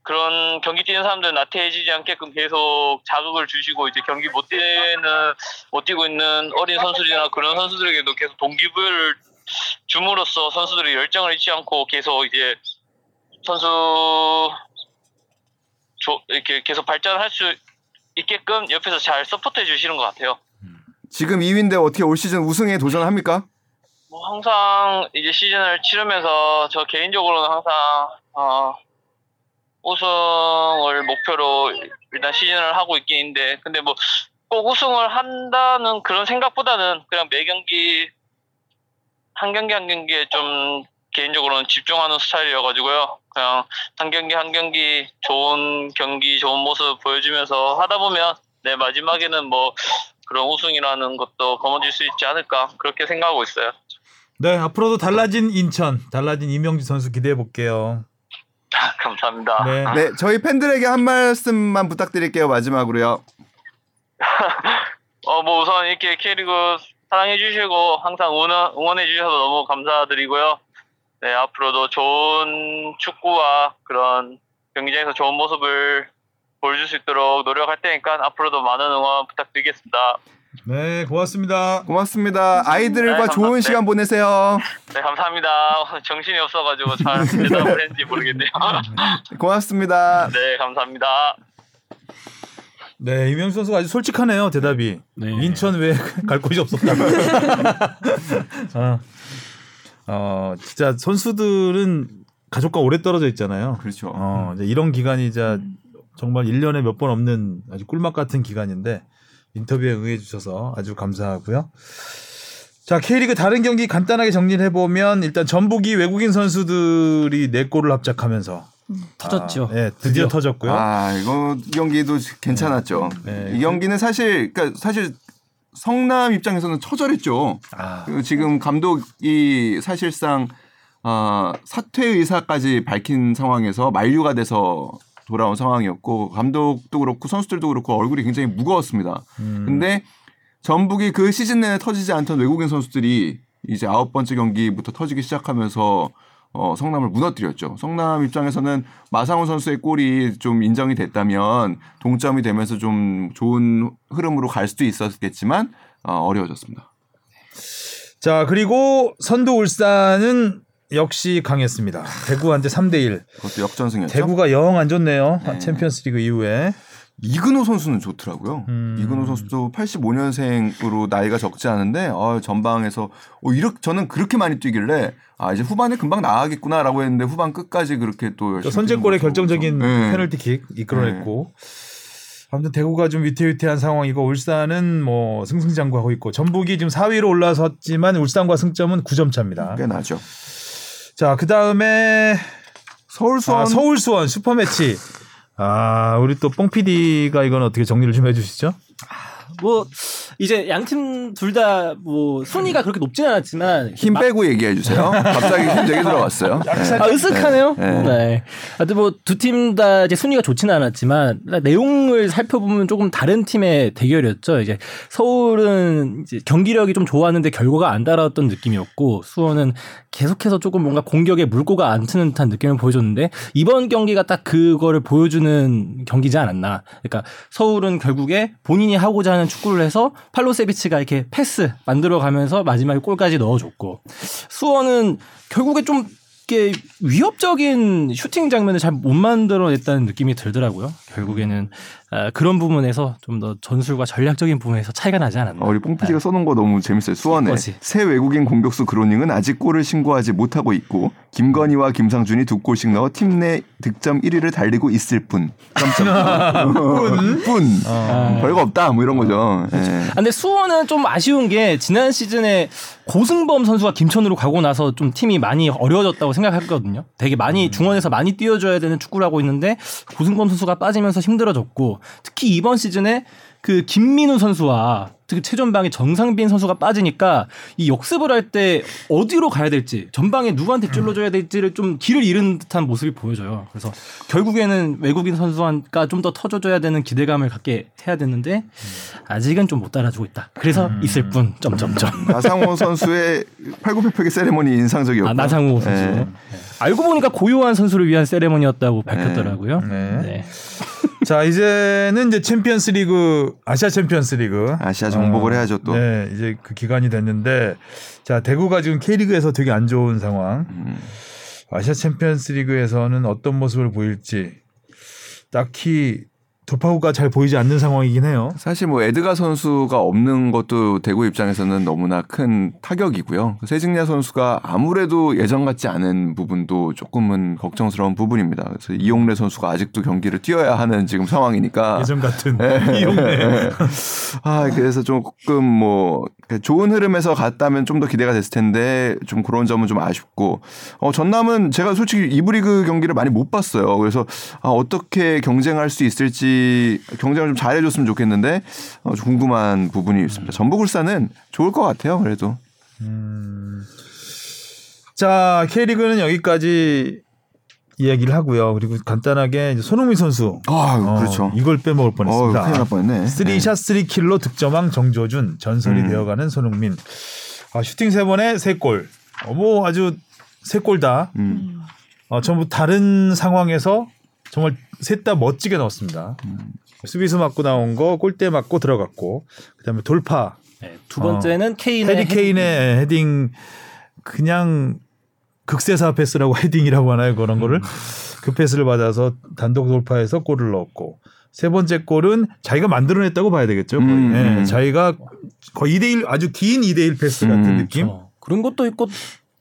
그런 경기 뛰는 사람들은 나태해지지 않게끔 계속 자극을 주시고 이제 경기 못 뛰는 못 뛰고 있는 어린 선수들이나 그런 선수들에게도 계속 동기부여를 줌으로써 선수들이 열정을 잃지 않고 계속 이제 선수 조- 이렇게 계속 발전할 수 있게끔 옆에서 잘 서포트해 주시는 것 같아요. 지금 2위인데 어떻게 올 시즌 우승에 도전합니까? 뭐 항상 이제 시즌을 치르면서 저 개인적으로는 항상 어, 우승을 목표로 일단 시즌을 하고 있긴 있는데 근데 뭐 꼭 우승을 한다는 그런 생각보다는 그냥 매 경기 한 경기 한 경기에 좀 개인적으로는 집중하는 스타일이어가지고요. 그냥 한 경기 한 경기 좋은 경기 좋은 모습 보여주면서 하다 보면 내 마지막에는 뭐 그런 우승이라는 것도 거머쥘 수 있지 않을까 그렇게 생각하고 있어요. 네 앞으로도 달라진 인천, 달라진 이명주 선수 기대해 볼게요. 감사합니다. 네. 네, 저희 팬들에게 한 말씀만 부탁드릴게요. 마지막으로요. <laughs> 어, 뭐 우선 이렇게 K리그 사랑해 주시고 항상 응원, 응원해 주셔서 너무 감사드리고요. 네, 앞으로도 좋은 축구와 그런 경기장에서 좋은 모습을 보여줄 수 있도록 노력할 테니까 앞으로도 많은 응원 부탁드리겠습니다. 네 고맙습니다. 고맙습니다. 아이들과 네, 좋은. 시간 보내세요. 네, 감사합니다. 정신이 없어가지고 잘 대답을 <laughs> 했는지 모르겠네요. 고맙습니다. 네, 감사합니다. 네 이명주 선수가 아주 솔직하네요 대답이. 네. 인천 왜 <laughs> 갈 곳이 없었다. 어. <laughs> 어 진짜 선수들은 가족과 오래 떨어져 있잖아요. 그렇죠. 어, 이제 이런 기간이 이제 정말 1년에 몇 번 없는 아주 꿀맛 같은 기간인데 인터뷰에 응해 주셔서 아주 감사하고요. 자, K리그 다른 경기 간단하게 정리를 해보면 일단 전북이 외국인 선수들이 네 골을 합작하면서 터졌죠. 아, 네, 드디어, 터졌고요. 아, 이거 이 경기도 괜찮았죠. 네. 이 경기는 사실 그러니까 사실 성남 입장에서는 처절했죠. 아, 그 지금 감독이 사실상 어, 사퇴 의사까지 밝힌 상황에서 만류가 돼서 돌아온 상황이었고 감독도 그렇고 선수들도 그렇고 얼굴이 굉장히 무거웠습니다. 음. 근데 전북이 그 시즌 내내 터지지 않던 외국인 선수들이 이제 아홉 번째 경기부터 터지기 시작하면서 어, 성남을 무너뜨렸죠. 성남 입장에서는 마상호 선수의 골이 좀 인정이 됐다면 동점이 되면서 좀 좋은 흐름으로 갈 수도 있었겠지만 어, 어려워졌습니다. 자 그리고 선두 울산은 역시 강했습니다. 대구한테 3대 1. 그것도 역전승이었죠. 대구가 영 안 좋네요. 네. 챔피언스리그 이후에. 이근호 선수는 좋더라고요. 음. 이근호 선수도 85년생으로 나이가 적지 않은데 어, 전방에서 어, 이렇게 저는 그렇게 많이 뛰길래 아 이제 후반에 금방 나가겠구나라고 했는데 후반 끝까지 그렇게 또또 열심히 선제골의 결정적인. 네. 페널티킥 이끌어냈고. 아무튼 대구가 좀 위태위태한 상황이고 울산은 뭐 승승장구하고 있고 전북이 지금 4위로 올라섰지만 울산과 승점은 9점 차입니다. 꽤 나죠. 자, 그 다음에 서울 수원 아, 서울 수원 슈퍼 매치. 아, 우리 또뽕 PD가 이건 어떻게 정리를 좀 해 주시죠? 뭐 이제 양팀 둘 다 뭐 순위가 그렇게 높진 않았지만 힘 빼고 얘기해 주세요. 갑자기 힘 되게 들어갔어요. 네. 아, 으쓱하네요. 네. 네. 하여튼 뭐 두 팀 다 이제 순위가 좋지는 않았지만 내용을 살펴보면 조금 다른 팀의 대결이었죠. 이제 서울은 이제 경기력이 좀 좋았는데 결과가 안 따라왔던 느낌이었고 수원은 계속해서 조금 뭔가 공격에 물꼬가 안 트는 듯한 느낌을 보여줬는데 이번 경기가 딱 그거를 보여주는 경기지 않았나. 그러니까 서울은 결국에 본인이 하고자 하는 축구를 해서 팔로세비치가 이렇게 패스 만들어가면서 마지막에 골까지 넣어줬고 수원은 결국에 좀 이렇게 위협적인 슈팅 장면을 잘 못 만들어냈다는 느낌이 들더라고요. 결국에는 아, 그런 부분에서 좀 더 전술과 전략적인 부분에서 차이가 나지 않았나. 어, 우리 뽕피디가 써놓은 거 너무 재밌어요. 수원에. 새 외국인 공격수 그로닝은 아직 골을 신고하지 못하고 있고 김건희와 김상준이 두 골씩 넣어 팀 내 득점 1위를 달리고 있을 뿐. <laughs> 뿐. 뿐. 어. 별거 없다. 뭐 이런 거죠. 예. 아, 근데 수원은 좀 아쉬운 게 지난 시즌에 고승범 선수가 김천으로 가고 나서 좀 팀이 많이 어려워졌다고 생각했거든요. 되게 많이 중원에서 많이 뛰어줘야 되는 축구를 하고 있는데 고승범 선수가 빠지면서 힘들어졌고 특히 이번 시즌에 그 김민우 선수와 특히 최전방에 정상빈 선수가 빠지니까 이 역습을 할 때 어디로 가야 될지 전방에 누구한테 찔러줘야 될지를 좀 길을 잃은 듯한 모습이 보여져요. 그래서 결국에는 외국인 선수가 좀더 터져줘야 되는 기대감을 갖게 해야 되는데 아직은 좀 못 따라주고 있다. 그래서 있을 뿐 점점점. <laughs> 나상호 선수의 팔굽혀펴기 세레머니 인상적이었고. 아, 나상호 선수. 예. 네. 알고 보니까 고요한 선수를 위한 세레머니였다고 밝혔더라고요. 네. 네. 자, 이제는 이제 챔피언스리그 아시아 챔피언스리그 아시아 정복을 해야죠 또. 네, 이제 그 기간이 됐는데 자, 대구가 지금 K리그에서 되게 안 좋은 상황. 음. 아시아 챔피언스리그에서는 어떤 모습을 보일지 딱히 돌파구가 잘 보이지 않는 상황이긴 해요. 사실 뭐 에드가 선수가 없는 것도 대구 입장에서는 너무나 큰 타격이고요. 세징야 선수가 아무래도 예전 같지 않은 부분도 조금은 걱정스러운 부분입니다. 그래서 이용래 선수가 아직도 경기를 뛰어야 하는 지금 상황이니까 예전 같은 네. <laughs> 이용네. <laughs> 아, 그래서 조금 뭐 좋은 흐름에서 갔다면 좀 더 기대가 됐을 텐데 좀 그런 점은 좀 아쉽고 어 전남은 제가 솔직히 이브리그 경기를 많이 못 봤어요. 그래서 아, 어떻게 경쟁할 수 있을지 경쟁을 좀 잘해줬으면 좋겠는데 어, 좀 궁금한 부분이 있습니다. 전북울산은 좋을 것 같아요. 그래도 자, K리그는 여기까지 이야기를 하고요. 그리고 간단하게 이제 손흥민 선수. 아 어, 그렇죠. 이걸 빼먹을 어, 뻔했습니다. 큰일 날 뻔했네. 쓰리샷 쓰리킬로 득점왕 정조준 전설이 음. 되어가는 손흥민. 아, 슈팅 세 번에 세 골. 어, 뭐 아주 세 골 다. 음. 어, 전부 다른 상황에서 정말 셋 다 멋지게 넣었습니다. 음. 수비수 맞고 나온 거 골대 맞고 들어갔고 그다음에 돌파 네, 두 번째는 케인의 어. 해리 케인의 헤딩 그냥 극세사 패스라고 <laughs> 헤딩이라고 하나요 그런 음. 거를 그 패스를 받아서 단독 돌파해서 골을 넣었고 세 번째 골은 자기가 만들어냈다고 봐야 되겠죠 거의 음, 예, 음. 자기가 거의 2대1 아주 긴 2대1 패스 같은 음, 느낌 어, 그런 것도 있고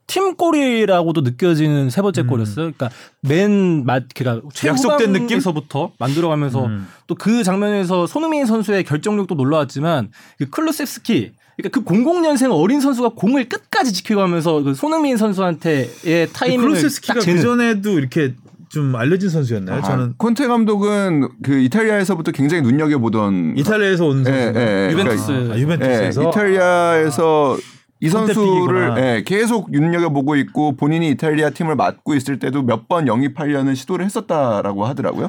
팀골이라고도 느껴지는 세 번째 골이었어요. 그러니까 맨 맛, 그러니까 약속된 느낌? 에서부터 만들어가면서 음. 또그 장면에서 손흥민 선수의 결정력도 놀라웠지만 그 클루셉스키 그러니까 그 00년생 어린 선수가 공을 끝까지 지켜가면서 그 손흥민 선수한테의 타이밍을 클로세스키가 딱그 전에도 이렇게 좀 알려진 선수였나요? 아, 저는 콘테 감독은 그 이탈리아에서부터 굉장히 눈여겨 보던 이탈리아에서 온 선수. 예, 예, 유벤투스. 아, 유벤투스에서 예, 이탈리아에서 이 선수를. 예, 계속 눈여겨보고 있고 본인이 이탈리아 팀을 맡고 있을 때도 몇 번 영입하려는 시도를 했었다라고 하더라고요.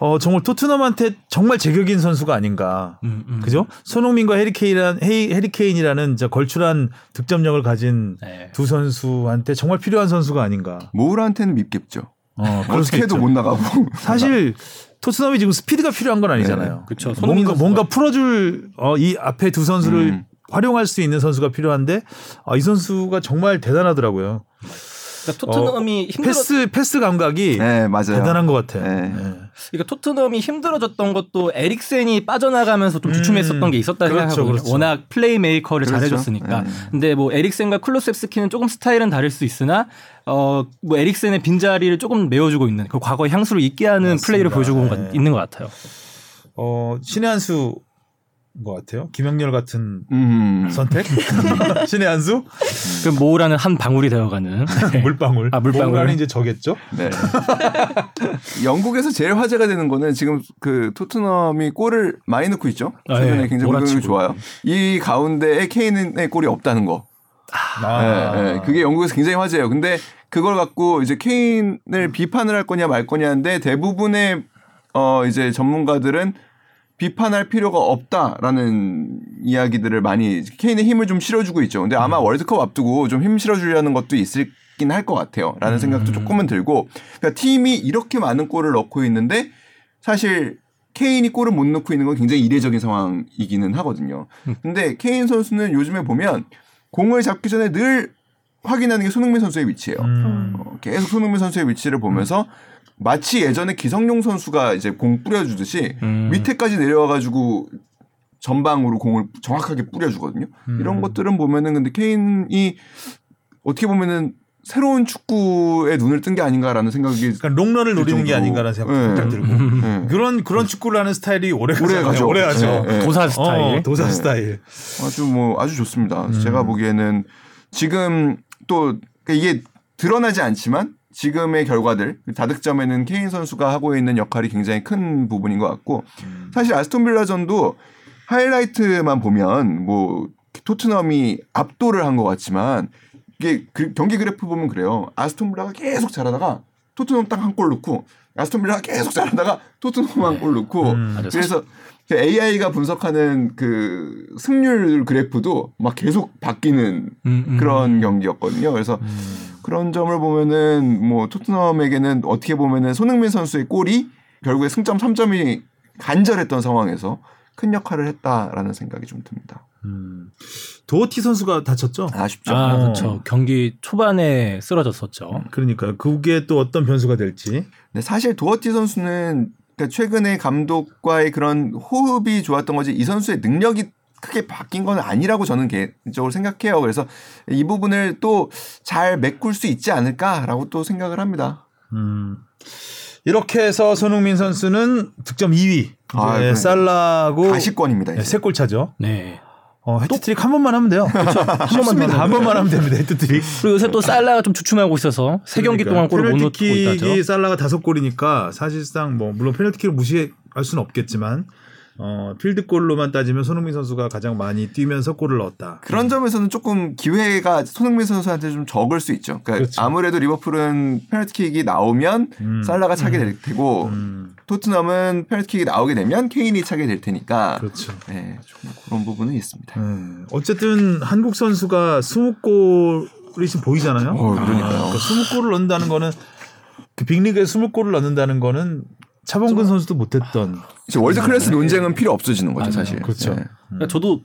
어, 정말 토트넘한테 정말 제격인 선수가 아닌가. 음, 음. 그죠? 손흥민과 해리케인이라는 이제 걸출한 득점력을 가진 네. 두 선수한테 정말 필요한 선수가 아닌가. 모울한테는 밉겠죠. 어, 어떻게 해도. 못 나가고. <laughs> 사실 토트넘이 지금 스피드가 필요한 건 아니잖아요. 그쵸. 손흥민 뭔가 선수가- 뭔가 풀어줄 어, 이 앞에 두 선수를 음. 활용할 수 있는 선수가 필요한데 아, 이 선수가 정말 대단하더라고요. 그러니까 토트넘이 힘들어 패스 패스 감각이 네, 맞아요. 대단한 것 같아. 네. 네. 그러니까 토트넘이 힘들어졌던 것도 에릭센이 빠져나가면서 좀 주춤했었던 음, 게 있었다 그렇죠, 생각하거든요. 그렇죠. 워낙 플레이메이커를 그렇죠. 잘해줬으니까. 네. 근데 뭐 에릭센과 쿨루셉스키는 조금 스타일은 다를 수 있으나 어뭐 에릭센의 빈 자리를 조금 메워주고 있는 그 과거 의 향수를 잊게 하는 맞습니다. 플레이를 보여주고 네. 있는 것 같아요. 어, 신의 한수 것 같아요. 김영렬 같은 음. 선택? <laughs> 신의 한수? 그 모우라는 한 방울이 되어가는 네. <laughs> 물방울. 아, 물방울. 뭔가는 이제 저겠죠? 네. <laughs> 영국에서 제일 화제가 되는 거는 지금 그 토트넘이 골을 많이 넣고 있죠. 아, 최근에 예. 굉장히 몰아치고. 공격력이 좋아요. 이 가운데에 케인의 골이 없다는 거. 아, 예, 예. 그게 영국에서 굉장히 화제예요. 근데 그걸 갖고 이제 케인을 비판을 할 거냐 말 거냐인데 대부분의 어 이제 전문가들은 비판할 필요가 없다라는 이야기들을 많이 케인의 힘을 좀 실어주고 있죠. 근데 아마 월드컵 앞두고 좀 힘 실어주려는 것도 있을 긴 할 것 같아요. 라는 생각도 조금은 들고 그러니까 팀이 이렇게 많은 골을 넣고 있는데 사실 케인이 골을 못 넣고 있는 건 굉장히 이례적인 상황이기는 하거든요. 근데 케인 선수는 요즘에 보면 공을 잡기 전에 늘 확인하는 게 손흥민 선수의 위치예요. 음. 어, 계속 손흥민 선수의 위치를 보면서 마치 예전에 기성용 선수가 이제 공 뿌려주듯이 음. 밑에까지 내려와가지고 전방으로 공을 정확하게 뿌려주거든요. 음. 이런 것들은 보면은 근데 케인이 어떻게 보면은 새로운 축구에 눈을 뜬 게 아닌가라는 생각이 그러니까 롱런을 노리는 게. 아닌가라는 생각 네. 살짝 들고. 네. 그런 그런 축구를 하는 스타일이 오래. 가죠. 오래 가죠. 네, 네. 도사 스타일. 어, 도사 네. 스타일. 아주 뭐 아주 좋습니다. 음. 제가 보기에는 지금 또 이게 드러나지 않지만 지금의 결과들 다득점에는 케인 선수가 하고 있는 역할이 굉장히 큰 부분인 것 같고 음. 사실 아스톤 빌라전도 하이라이트만 보면 뭐 토트넘이 압도를 한 것 같지만 이게 그 경기 그래프 보면 그래요. 아스톤 빌라가 계속 잘하다가 토트넘 딱 한 골 넣고 아스톤 빌라가 계속 잘하다가 토트넘 한 골 넣고 음. 맞아요. 그래서 AI가 분석하는 그 승률 그래프도 막 계속 바뀌는 음, 음. 그런 경기였거든요. 그래서 그런 점을 보면은 뭐 토트넘에게는 어떻게 보면은 손흥민 선수의 골이 결국에 승점 3점이 간절했던 상황에서 큰 역할을 했다라는 생각이 좀 듭니다. 음. 도어티 선수가 다쳤죠? 아쉽죠. 아, 어. 그렇죠. 경기 초반에 쓰러졌었죠. 그러니까 그게 또 어떤 변수가 될지. 근데 사실 도어티 선수는 그러니까 최근에 감독과의 그런 호흡이 좋았던 거지 이 선수의 능력이 크게 바뀐 건 아니라고 저는 개인적으로 생각해요. 그래서 이 부분을 또 잘 메꿀 수 있지 않을까라고 또 생각을 합니다. 음. 이렇게 해서 손흥민 선수는 득점 2위. 아, 이제 그러니까. 살라고 가시권입니다. 네, 이제. 세골 차죠. 네. 어, 헤트트릭 한 번만 하면 돼요. 그렇죠. 한 번만 한 번만 하면 됩니다. 해트트릭. 그리고 요새 또 살라가 좀 주춤하고 있어서 세 경기 동안 골을 못 넣고 있다죠. 페널티킥이 살라가 다섯 골이니까 사실상 뭐 물론 페널티킥을 무시할 수는 없겠지만 어, 필드골로만 따지면 손흥민 선수가 가장 많이 뛰면서 골을 넣었다. 그런 점에서는 조금 기회가 손흥민 선수한테 좀 적을 수 있죠. 그러니까 그렇죠. 아무래도 리버풀은 페널티킥이 나오면 음. 살라가 차게 될 테고 음, 토트넘은 페널티킥이 나오게 되면 케인이 차게 될 테니까 그렇죠. 네, 좀 그런 부분은 있습니다. 네. 어쨌든 한국 선수가 20골이 지금 보이잖아요. 어, 그러니까요. 그러니까 20골을 넣는다는 거는 그 빅리그에 20골을 넣는다는 거는 차범근 선수도 못했던 world class 논쟁은 필요 없어지는 거죠, 사실. 그렇죠. 네. 그러니까 저도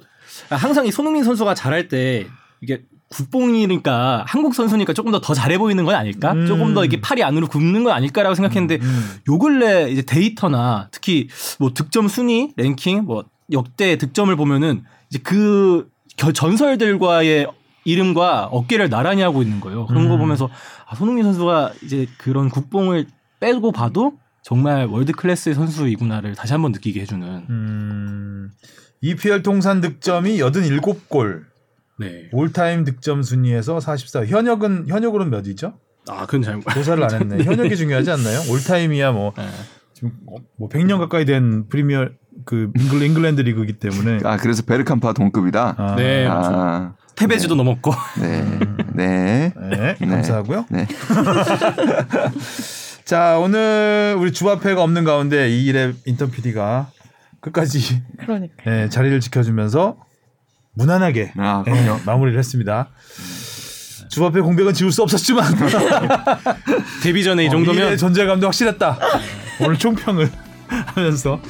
항상 이 손흥민 선수가 잘할 때 이게 국뽕이니까 한국 선수니까 조금 더 더 잘해 보이는 건 아닐까? 음. 조금 더 이게 팔이 안으로 굽는 건 아닐까라고 생각했는데 음. 요 근래 이제 데이터나 특히 뭐 득점 순위, 랭킹, 뭐 역대 득점을 보면은 이제 그 겨- 전설들과의 이름과 어깨를 나란히 하고 있는 거예요. 그런 거 음. 보면서 아, 손흥민 선수가 이제 그런 국뽕을 빼고 봐도 정말 world class의 선수이구나를 다시 한번 느끼게 해주는. 음, EPL 통산 득점이 87골. 네. all-time 득점 순위에서 44. 현역은 현역으로는 몇이죠? 아, 그건 잘. 조사를 안 했네. <laughs> 현역이 중요하지 않나요? all-time이야 뭐 네. 지금 어, 뭐 100년 가까이 된 프리미어 그 잉글, 잉글랜드 리그이기 때문에 아 그래서 베르캄파 동급이다. 아, 네. 아, 테베즈도 넘었고. 네, 네, 네, 네. 감사하고요. 네. <laughs> 자 오늘 우리 주바페가 없는 가운데 이 일에 인턴 PD가 끝까지 그러니까. 예, 자리를 지켜주면서 무난하게 아, 예, 그럼요. 마무리를 했습니다. 주바페 공백은 지울 수 없었지만 <laughs> 데뷔 전에 이 어, 정도면 이의 존재감도 확실했다. 오늘 총평을 하면서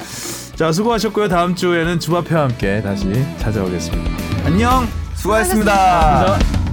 자 수고하셨고요. 다음 주에는 주바페와 함께 다시 찾아오겠습니다. 안녕. 수고하셨습니다. 감사합니다.